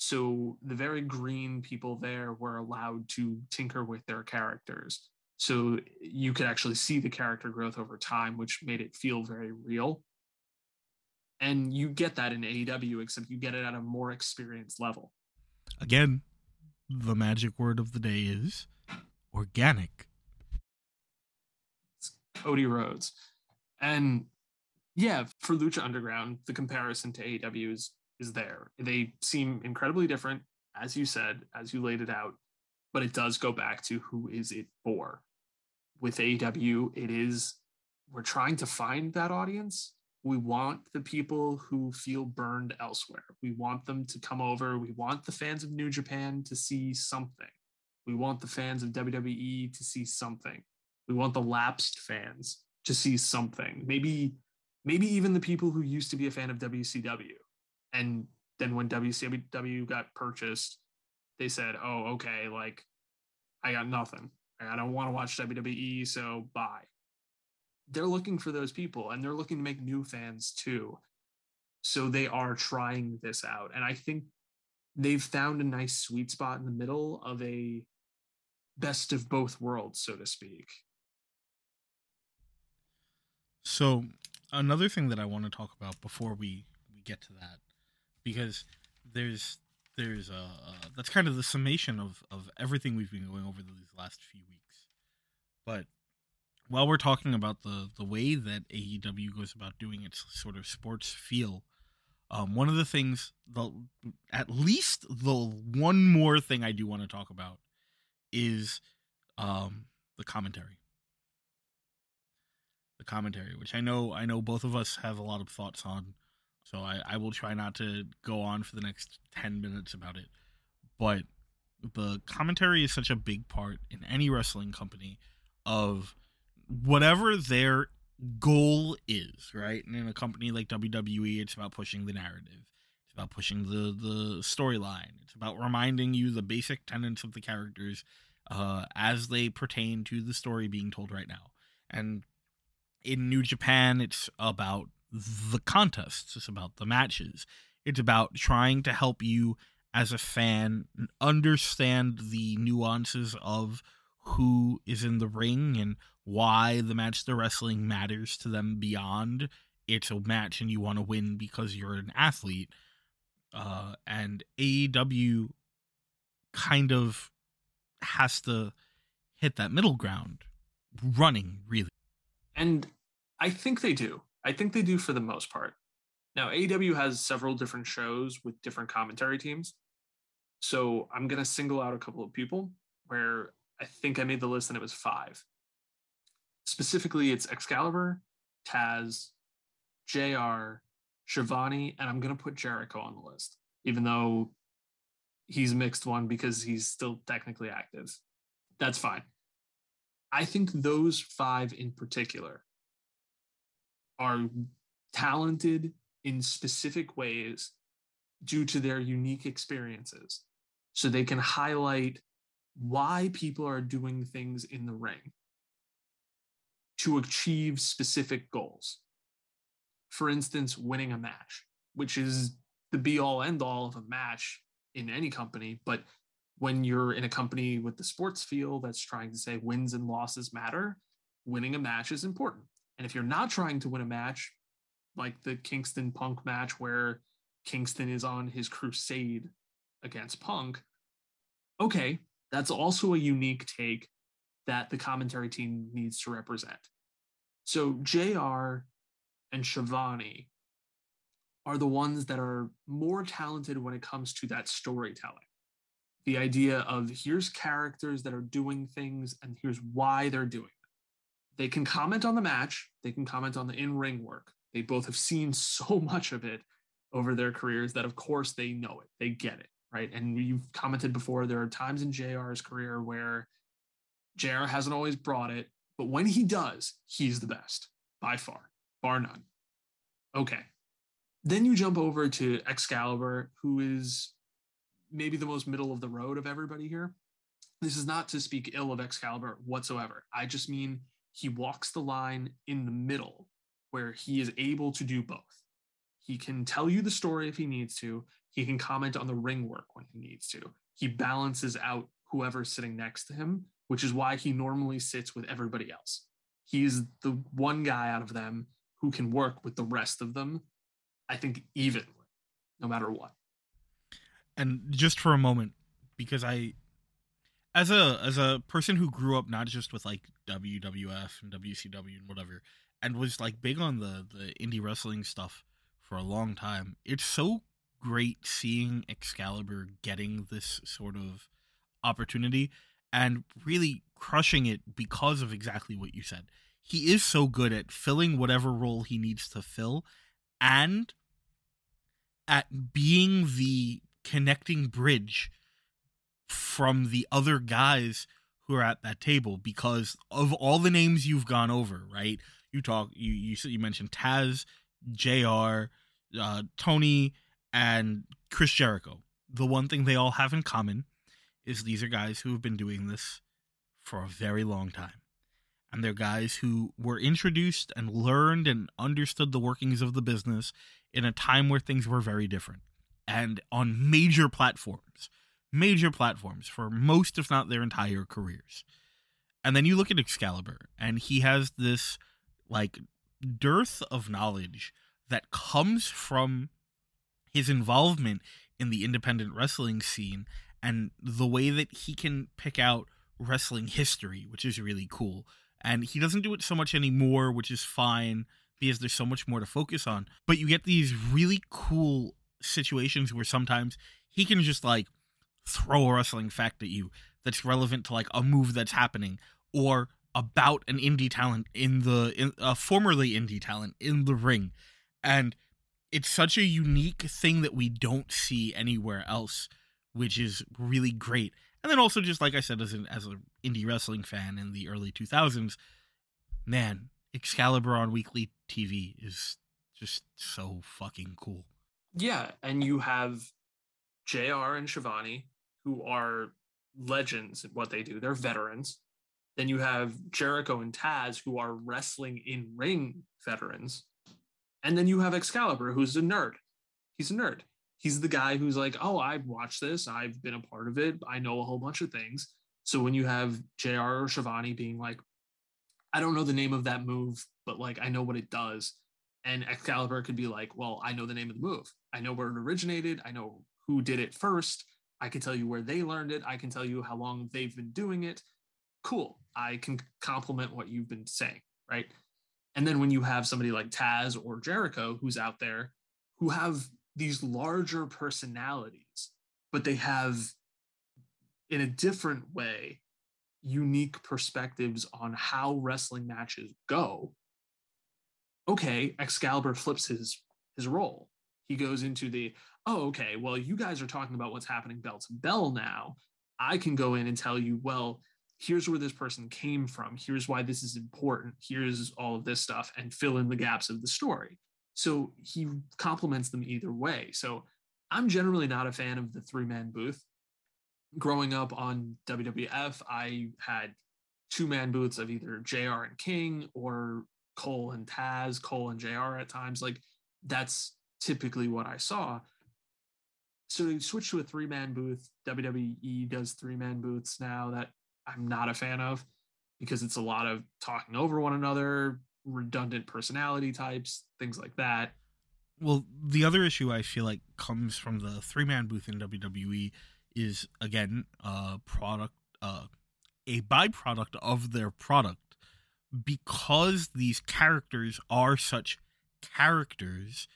So the very green people there were allowed to tinker with their characters. So you could actually see the character growth over time, which made it feel very real. And you get that in AEW, except you get it at a more experienced level. Again, the magic word of the day is organic. It's Cody Rhodes. And yeah, for Lucha Underground, the comparison to AEW is, is there. They seem incredibly different, as you said, as you laid it out, but it does go back to who is it for. With AEW, it is, we're trying to find that audience. We want the people who feel burned elsewhere. We want them to come over. We want the fans of New Japan to see something. We want the fans of WWE to see something. We want the lapsed fans to see something. Maybe, maybe even the people who used to be a fan of WCW. And then when WCW got purchased, they said, oh, okay, like I got nothing. I don't want to watch WWE, so bye. They're looking for those people and they're looking to make new fans too. So they are trying this out. And I think they've found a nice sweet spot in the middle of a best of both worlds, so to speak. So another thing that I want to talk about before we we get to that, because there's there's a uh, that's kind of the summation of of everything we've been going over these last few weeks. But while we're talking about the the way that AEW goes about doing its sort of sports feel, um, one of the things the at least the one more thing I do want to talk about is um, the commentary the commentary, which I know I know both of us have a lot of thoughts on. So I, I will try not to go on for the next ten minutes about it. But the commentary is such a big part in any wrestling company of whatever their goal is, right? And in a company like WWE, it's about pushing the narrative. It's about pushing the the storyline. It's about reminding you the basic tenets of the characters uh, as they pertain to the story being told right now. And in New Japan, it's about the contests, it's about the matches, it's about trying to help you as a fan understand the nuances of who is in the ring and why the match the wrestling matters to them beyond it's a match and you want to win because you're an athlete. Uh, and AEW kind of has to hit that middle ground running really and I think they do. I think they do for the most part. Now, AEW has several different shows with different commentary teams. So I'm going to single out a couple of people where I think I made the list and it was five. Specifically, it's Excalibur, Taz, JR, Schiavone, and I'm going to put Jericho on the list, even though he's mixed one because he's still technically active. That's fine. I think those five in particular are talented in specific ways due to their unique experiences. So they can highlight why people are doing things in the ring to achieve specific goals. For instance, winning a match, which is the be all end all of a match in any company. But when you're in a company with the sports feel that's trying to say wins and losses matter, winning a match is important. And if you're not trying to win a match, like the Kingston Punk match where Kingston is on his crusade against Punk, okay, that's also a unique take that the commentary team needs to represent. So JR and Schiavone are the ones that are more talented when it comes to that storytelling. The idea of here's characters that are doing things and here's why they're doing. They can comment on the match, they can comment on the in ring work. They both have seen so much of it over their careers that, of course, they know it, they get it, right? And you've commented before, there are times in JR's career where JR hasn't always brought it, but when he does, he's the best by far, bar none. Okay. Then you jump over to Excalibur, who is maybe the most middle of the road of everybody here. This is not to speak ill of Excalibur whatsoever. I just mean he walks the line in the middle where he is able to do both. He can tell you the story if he needs to, he can comment on the ring work when he needs to. He balances out whoever's sitting next to him, which is why he normally sits with everybody else. He's the one guy out of them who can work with the rest of them, I think, evenly, no matter what. And just for a moment, because I as a as a person who grew up not just with like WWF and WCW and whatever, and was like big on the the indie wrestling stuff for a long time. It's so great seeing Excalibur getting this sort of opportunity and really crushing it because of exactly what you said. He is so good at filling whatever role he needs to fill and at being the connecting bridge from the other guys who are at that table because of all the names you've gone over, right? You talk you you you mentioned Taz, JR, uh, Tony and Chris Jericho. The one thing they all have in common is these are guys who have been doing this for a very long time. And they're guys who were introduced and learned and understood the workings of the business in a time where things were very different and on major platforms, major platforms for most, if not their entire careers. And then you look at Excalibur, and he has this like dearth of knowledge that comes from his involvement in the independent wrestling scene and the way that he can pick out wrestling history, which is really cool. And he doesn't do it so much anymore, which is fine because there's so much more to focus on. But you get these really cool situations where sometimes he can just like throw a wrestling fact at you that's relevant to like a move that's happening or about an indie talent in the in, formerly indie talent in the ring. And it's such a unique thing that we don't see anywhere else which is really great. And then also just like i said as an as an indie wrestling fan in the early 2000s man excalibur on weekly tv is just so fucking cool. Yeah and you have jr and Schiavone who are legends at what they do they're veterans then you have jericho and taz who are wrestling in ring veterans and then you have Excalibur, who's a nerd. He's a nerd. He's the guy who's like, oh, I've watched this. I've been a part of it. I know a whole bunch of things. So when you have JR or Schiavone being like, I don't know the name of that move, but like I know what it does. And Excalibur could be like, well, I know the name of the move. I know where it originated. I know who did it first. I can tell you where they learned it. I can tell you how long they've been doing it. Cool. I can compliment what you've been saying, right? And then when you have somebody like Taz or Jericho who's out there who have these larger personalities, but they have in a different way unique perspectives on how wrestling matches go. Okay, Excalibur flips his his role. He goes into the, oh, okay, well, you guys are talking about what's happening bell to bell now. I can go in and tell you, well, here's where this person came from here's why this is important here's all of this stuff and fill in the gaps of the story So he compliments them either way. So I'm generally not a fan of the three man booth. Growing up on WWF, I had two man booths of either JR and King or Cole and Taz, Cole and JR at times. Like that's typically what I saw. So to switched to a three man booth, WWE does three man booths now that I'm not a fan of because it's a lot of talking over one another, redundant personality types, things like that. Well, the other issue I feel like comes from the three man booth in WWE is again a product, uh, a byproduct of their product because these characters are such characters.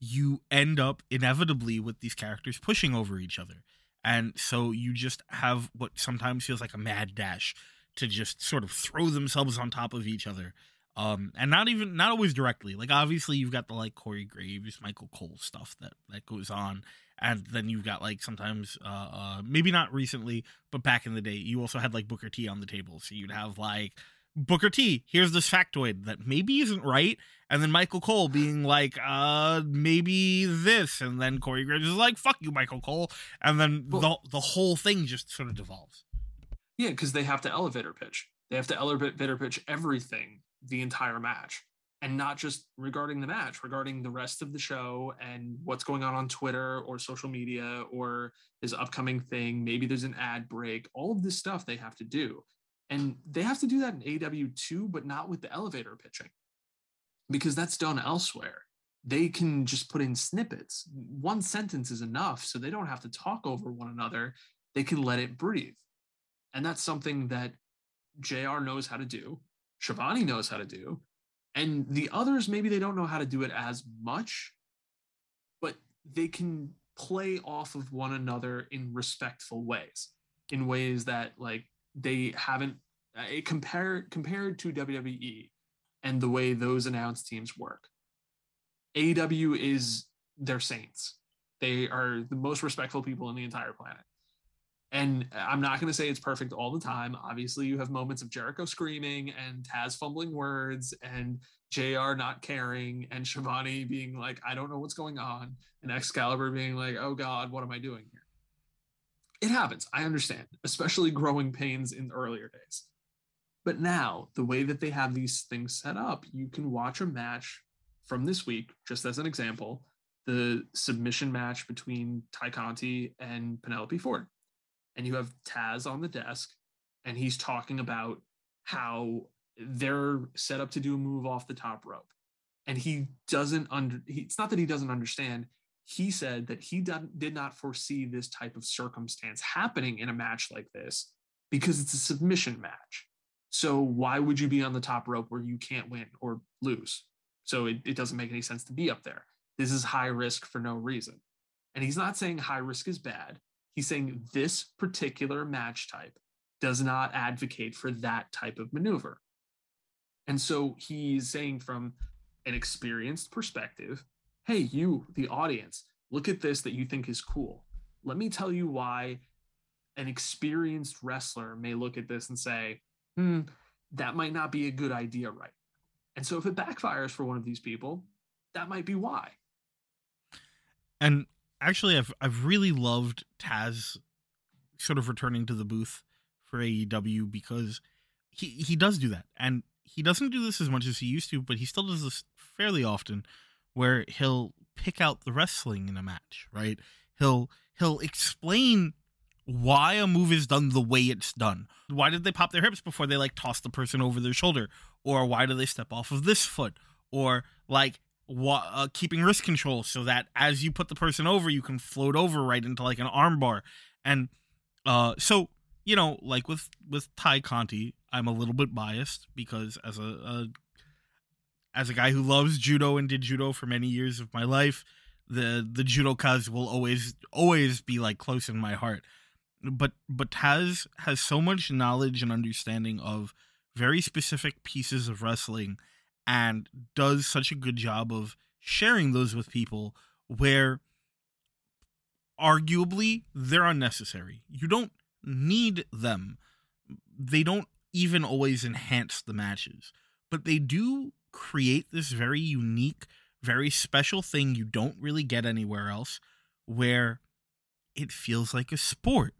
You end up inevitably with these characters pushing over each other. And so you just have what sometimes feels like a mad dash to just sort of throw themselves on top of each other. Um, and not even not always directly. Like obviously you've got the like Corey Graves, Michael Cole stuff that that goes on, and then you've got like sometimes uh, uh maybe not recently, but back in the day, you also had like Booker T on the table. So you'd have like Booker T, here's this factoid that maybe isn't right, and then Michael Cole being like, uh, maybe this, and then Corey Graves is like, fuck you, Michael Cole, and then well, the the whole thing just sort of devolves. Yeah, because they have to elevator pitch. They have to elevator pitch everything the entire match, and not just regarding the match, regarding the rest of the show and what's going on on Twitter or social media or this upcoming thing. Maybe there's an ad break. All of this stuff they have to do, and they have to do that in AEW too, but not with the elevator pitching, because that's done elsewhere they can just put in snippets. One sentence is enough, so they don't have to talk over one another. They can let it breathe. And that's something that JR knows how to do, Schiavone knows how to do, and the others maybe they don't know how to do it as much, but they can play off of one another in respectful ways, in ways that like they haven't uh, compared compared to WWE and the way those announced teams work. AEW is their saints. They are the most respectful people in the entire planet. And I'm not going to say it's perfect all the time. Obviously, you have moments of Jericho screaming and Taz fumbling words and JR not caring and Schiavone being like, I don't know what's going on. And Excalibur being like, oh God, what am I doing here? It happens. I understand, especially growing pains in earlier days. But now, the way that they have these things set up, you can watch a match from this week, just as an example, the submission match between Tay Conti and Penelope Ford and you have Taz on the desk, and he's talking about how they're set up to do a move off the top rope. And he doesn't under he, it's not that he doesn't understand. He said that he did, not foresee this type of circumstance happening in a match like this because it's a submission match. So why would you be on the top rope where you can't win or lose? So it, it doesn't make any sense to be up there. This is high risk for no reason. And he's not saying high risk is bad. He's saying this particular match type does not advocate for that type of maneuver. And so he's saying from an experienced perspective, hey, you, the audience, look at this that you think is cool. Let me tell you why an experienced wrestler may look at this and say, hmm, that might not be a good idea, right? And so if it backfires for one of these people, that might be why. And actually I've I've really loved Taz sort of returning to the booth for AEW because he he does do that and he doesn't do this as much as he used to, but he still does this fairly often where he'll pick out the wrestling in a match, right? He'll he'll explain why a move is done the way it's done. Why did they pop their hips before they like toss the person over their shoulder? Or why do they step off of this foot? Or like uh, keeping wrist control so that as you put the person over, you can float over right into like an armbar. And uh, so you know, like with with Tay Conti, I'm a little bit biased because as a, a as a guy who loves judo and did judo for many years of my life, the the judokas will always always be like close in my heart. But but Taz has so much knowledge and understanding of very specific pieces of wrestling and does such a good job of sharing those with people where arguably they're unnecessary. You don't need them. They don't even always enhance the matches, but they do create this very unique, very special thing you don't really get anywhere else where it feels like a sport.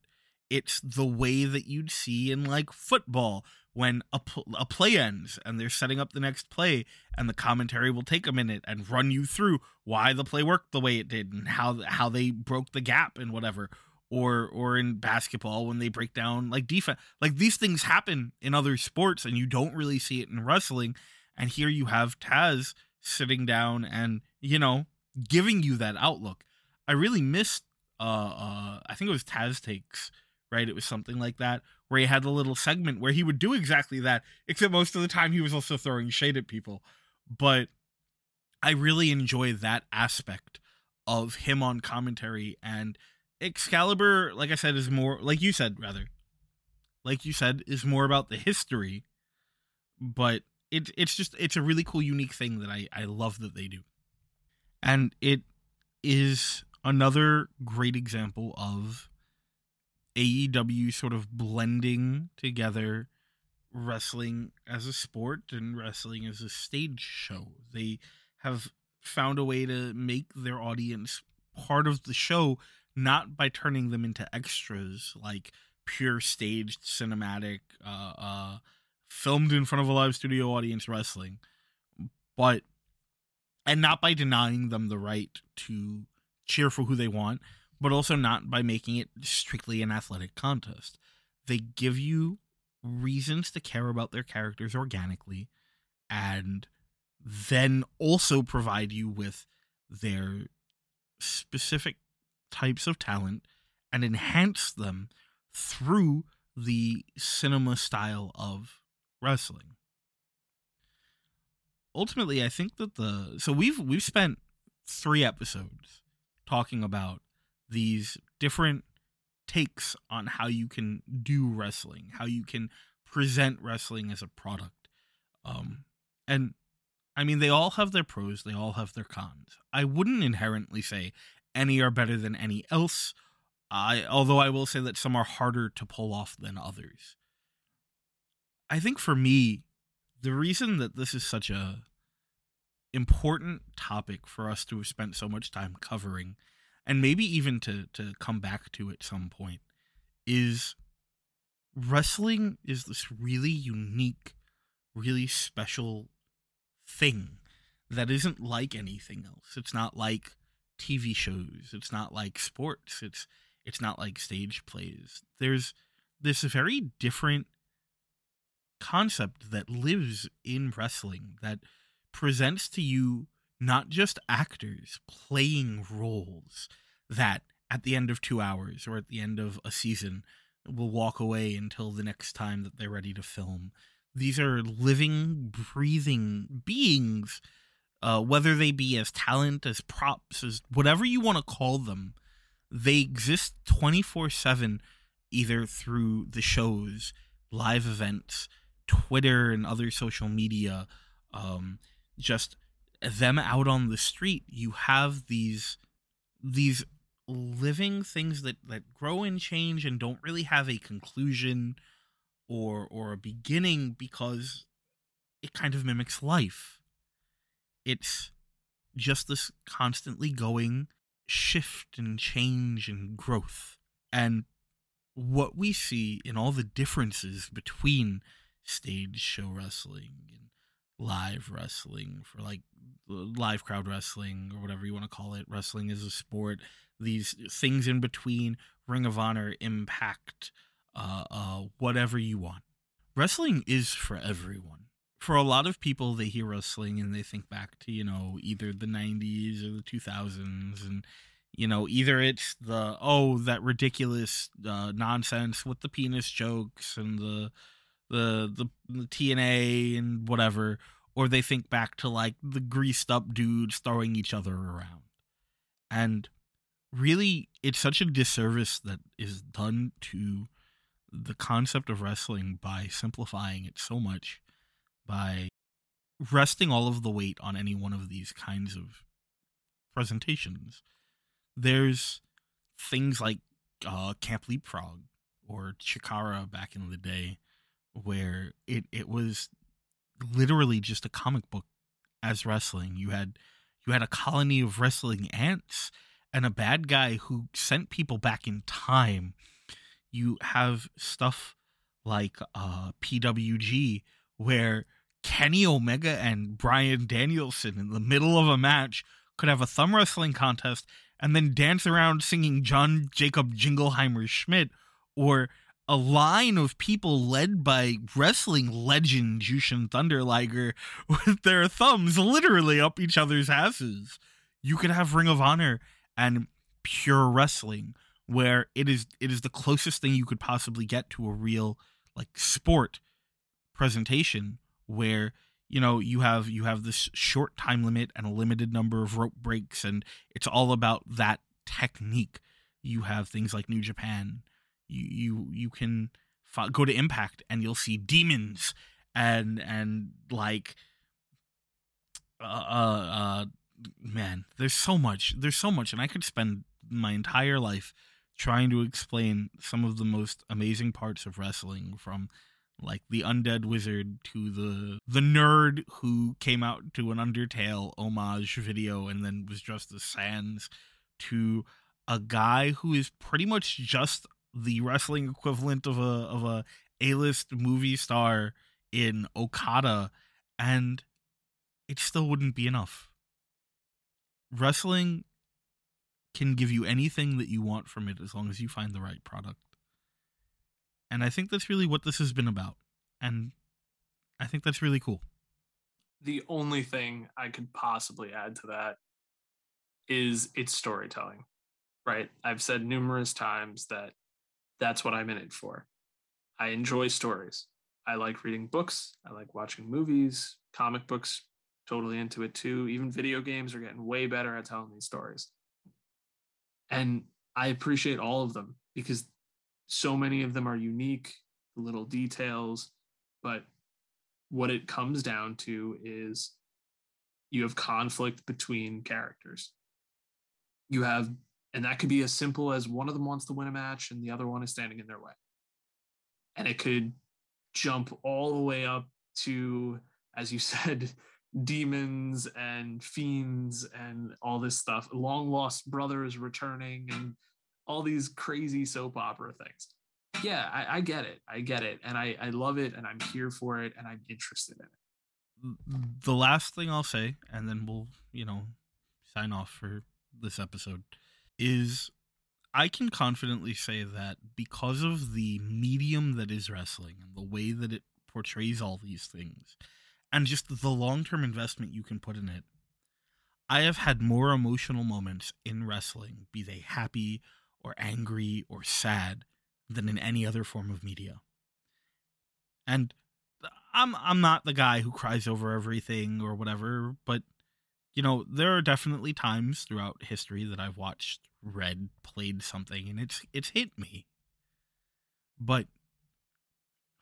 It's the way that you'd see in like football when a, pl- a play ends and they're setting up the next play and the commentary will take a minute and run you through why the play worked the way it did and how how they broke the gap and whatever or or in basketball when they break down like defense like these things happen in other sports and you don't really see it in wrestling and here you have Taz sitting down and you know giving you that outlook i really missed uh uh i think it was Taz takes right it was something like that where he had a little segment where he would do exactly that, except most of the time he was also throwing shade at people. But I really enjoy that aspect of him on commentary and Excalibur, like I said, is more like you said, rather. Like you said, is more about the history, but it it's just it's a really cool, unique thing that I, I love that they do. And it is another great example of AEW sort of blending together wrestling as a sport and wrestling as a stage show. They have found a way to make their audience part of the show, not by turning them into extras like pure staged cinematic, uh, uh, filmed in front of a live studio audience wrestling, but and not by denying them the right to cheer for who they want, but also not by making it strictly an athletic contest. They give you reasons to care about their characters organically and then also provide you with their specific types of talent and enhance them through the cinema style of wrestling. Ultimately, I think that the so we've we've spent 3 episodes talking about these different takes on how you can do wrestling, how you can present wrestling as a product. Um, and I mean, they all have their pros, they all have their cons. I wouldn't inherently say any are better than any else. I, although I will say that some are harder to pull off than others. I think for me, the reason that this is such a important topic for us to have spent so much time covering and maybe even to to come back to at some point is wrestling is this really unique really special thing that isn't like anything else. It's not like tv shows. It's not like sports. It's it's not like stage plays. There's this very different concept that lives in wrestling that presents to you not just actors playing roles that at the end of two hours or at the end of a season will walk away until the next time that they're ready to film. These are living, breathing beings, uh, whether they be as talent, as props, as whatever you want to call them. They exist 24 7, either through the shows, live events, Twitter, and other social media, um, just them out on the street, you have these these living things that that grow and change and don't really have a conclusion or or a beginning because it kind of mimics life. It's just this constantly going shift and change and growth. And what we see in all the differences between stage show wrestling and live wrestling for like live crowd wrestling or whatever you want to call it. Wrestling is a sport. These things in between Ring of Honor, Impact, uh, uh, whatever you want. Wrestling is for everyone. For a lot of people, they hear wrestling and they think back to, you know, either the 90s or the 2000s. And, you know, either it's the, oh, that ridiculous uh, nonsense with the penis jokes and the, the, the, the TNA and whatever, or they think back to like the greased up dudes throwing each other around. And really, it's such a disservice that is done to the concept of wrestling by simplifying it so much, by resting all of the weight on any one of these kinds of presentations. There's things like uh, Camp Leapfrog or Chikara back in the day, where it, it was literally just a comic book as wrestling. You had You had a colony of wrestling ants and a bad guy who sent people back in time. You have stuff like uh, PWG where Kenny Omega and Bryan Danielson in the middle of a match could have a thumb wrestling contest and then dance around singing John Jacob Jingleheimer Schmidt or a line of people led by wrestling legend Jushin Thunder Liger with their thumbs literally up each other's asses. You could have Ring of Honor and pure wrestling where it is it is the closest thing you could possibly get to a real like sport presentation where you know you have you have this short time limit and a limited number of rope breaks and it's all about that technique you have things like new japan you you can f- go to impact and you'll see demons and and like uh, uh uh man there's so much there's so much and i could spend my entire life trying to explain some of the most amazing parts of wrestling from like the undead wizard to the the nerd who came out to an Undertale homage video and then was dressed as Sans to a guy who is pretty much just the wrestling equivalent of a of a A-list movie star in Okada and it still wouldn't be enough. Wrestling can give you anything that you want from it as long as you find the right product. And I think that's really what this has been about. And I think that's really cool. The only thing I could possibly add to that is its storytelling, right? I've said numerous times that that's what I'm in it for. I enjoy stories. I like reading books. I like watching movies, comic books, totally into it too. Even video games are getting way better at telling these stories. And I appreciate all of them because so many of them are unique, little details, but what it comes down to is you have conflict between characters. You have, and that could be as simple as one of them wants to win a match and the other one is standing in their way. And it could jump all the way up to, as you said, demons and fiends and all this stuff, long lost brothers returning and all these crazy soap opera things. Yeah, I, I get it. I get it. And I, I love it and I'm here for it and I'm interested in it. Mm, the last thing I'll say, and then we'll, you know, sign off for this episode, is I can confidently say that because of the medium that is wrestling and the way that it portrays all these things, and just the long term investment you can put in it. I have had more emotional moments in wrestling, be they happy or angry or sad, than in any other form of media. And I'm I'm not the guy who cries over everything or whatever, but you know, there are definitely times throughout history that I've watched, read, played something and it's it's hit me. But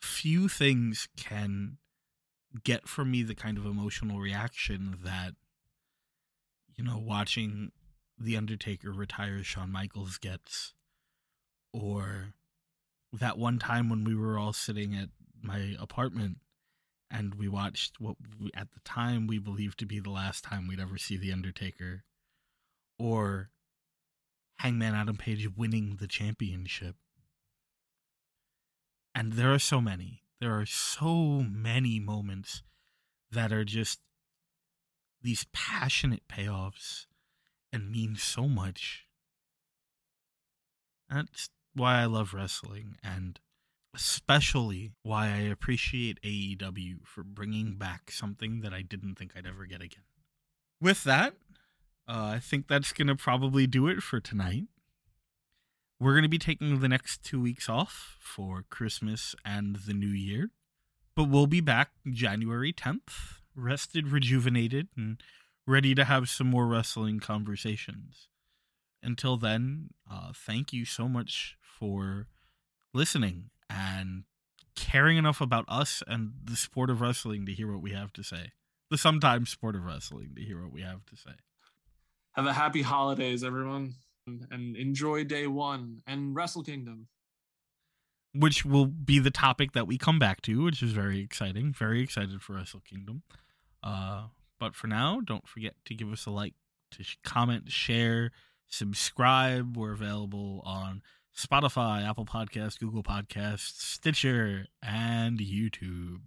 few things can get from me the kind of emotional reaction that you know watching the undertaker retire shawn michaels gets or that one time when we were all sitting at my apartment and we watched what we, at the time we believed to be the last time we'd ever see the undertaker or hangman adam page winning the championship and there are so many there are so many moments that are just these passionate payoffs and mean so much. That's why I love wrestling and especially why I appreciate AEW for bringing back something that I didn't think I'd ever get again. With that, uh, I think that's going to probably do it for tonight. We're going to be taking the next two weeks off for Christmas and the New Year, but we'll be back January 10th, rested, rejuvenated, and ready to have some more wrestling conversations. Until then, uh, thank you so much for listening and caring enough about us and the sport of wrestling to hear what we have to say. The sometimes sport of wrestling to hear what we have to say. Have a happy holidays, everyone and enjoy day one and Wrestle Kingdom. Which will be the topic that we come back to, which is very exciting. Very excited for Wrestle Kingdom. Uh, But for now, don't forget to give us a like, to comment, share, subscribe. We're available on Spotify, Apple Podcasts, Google Podcasts, Stitcher, and YouTube.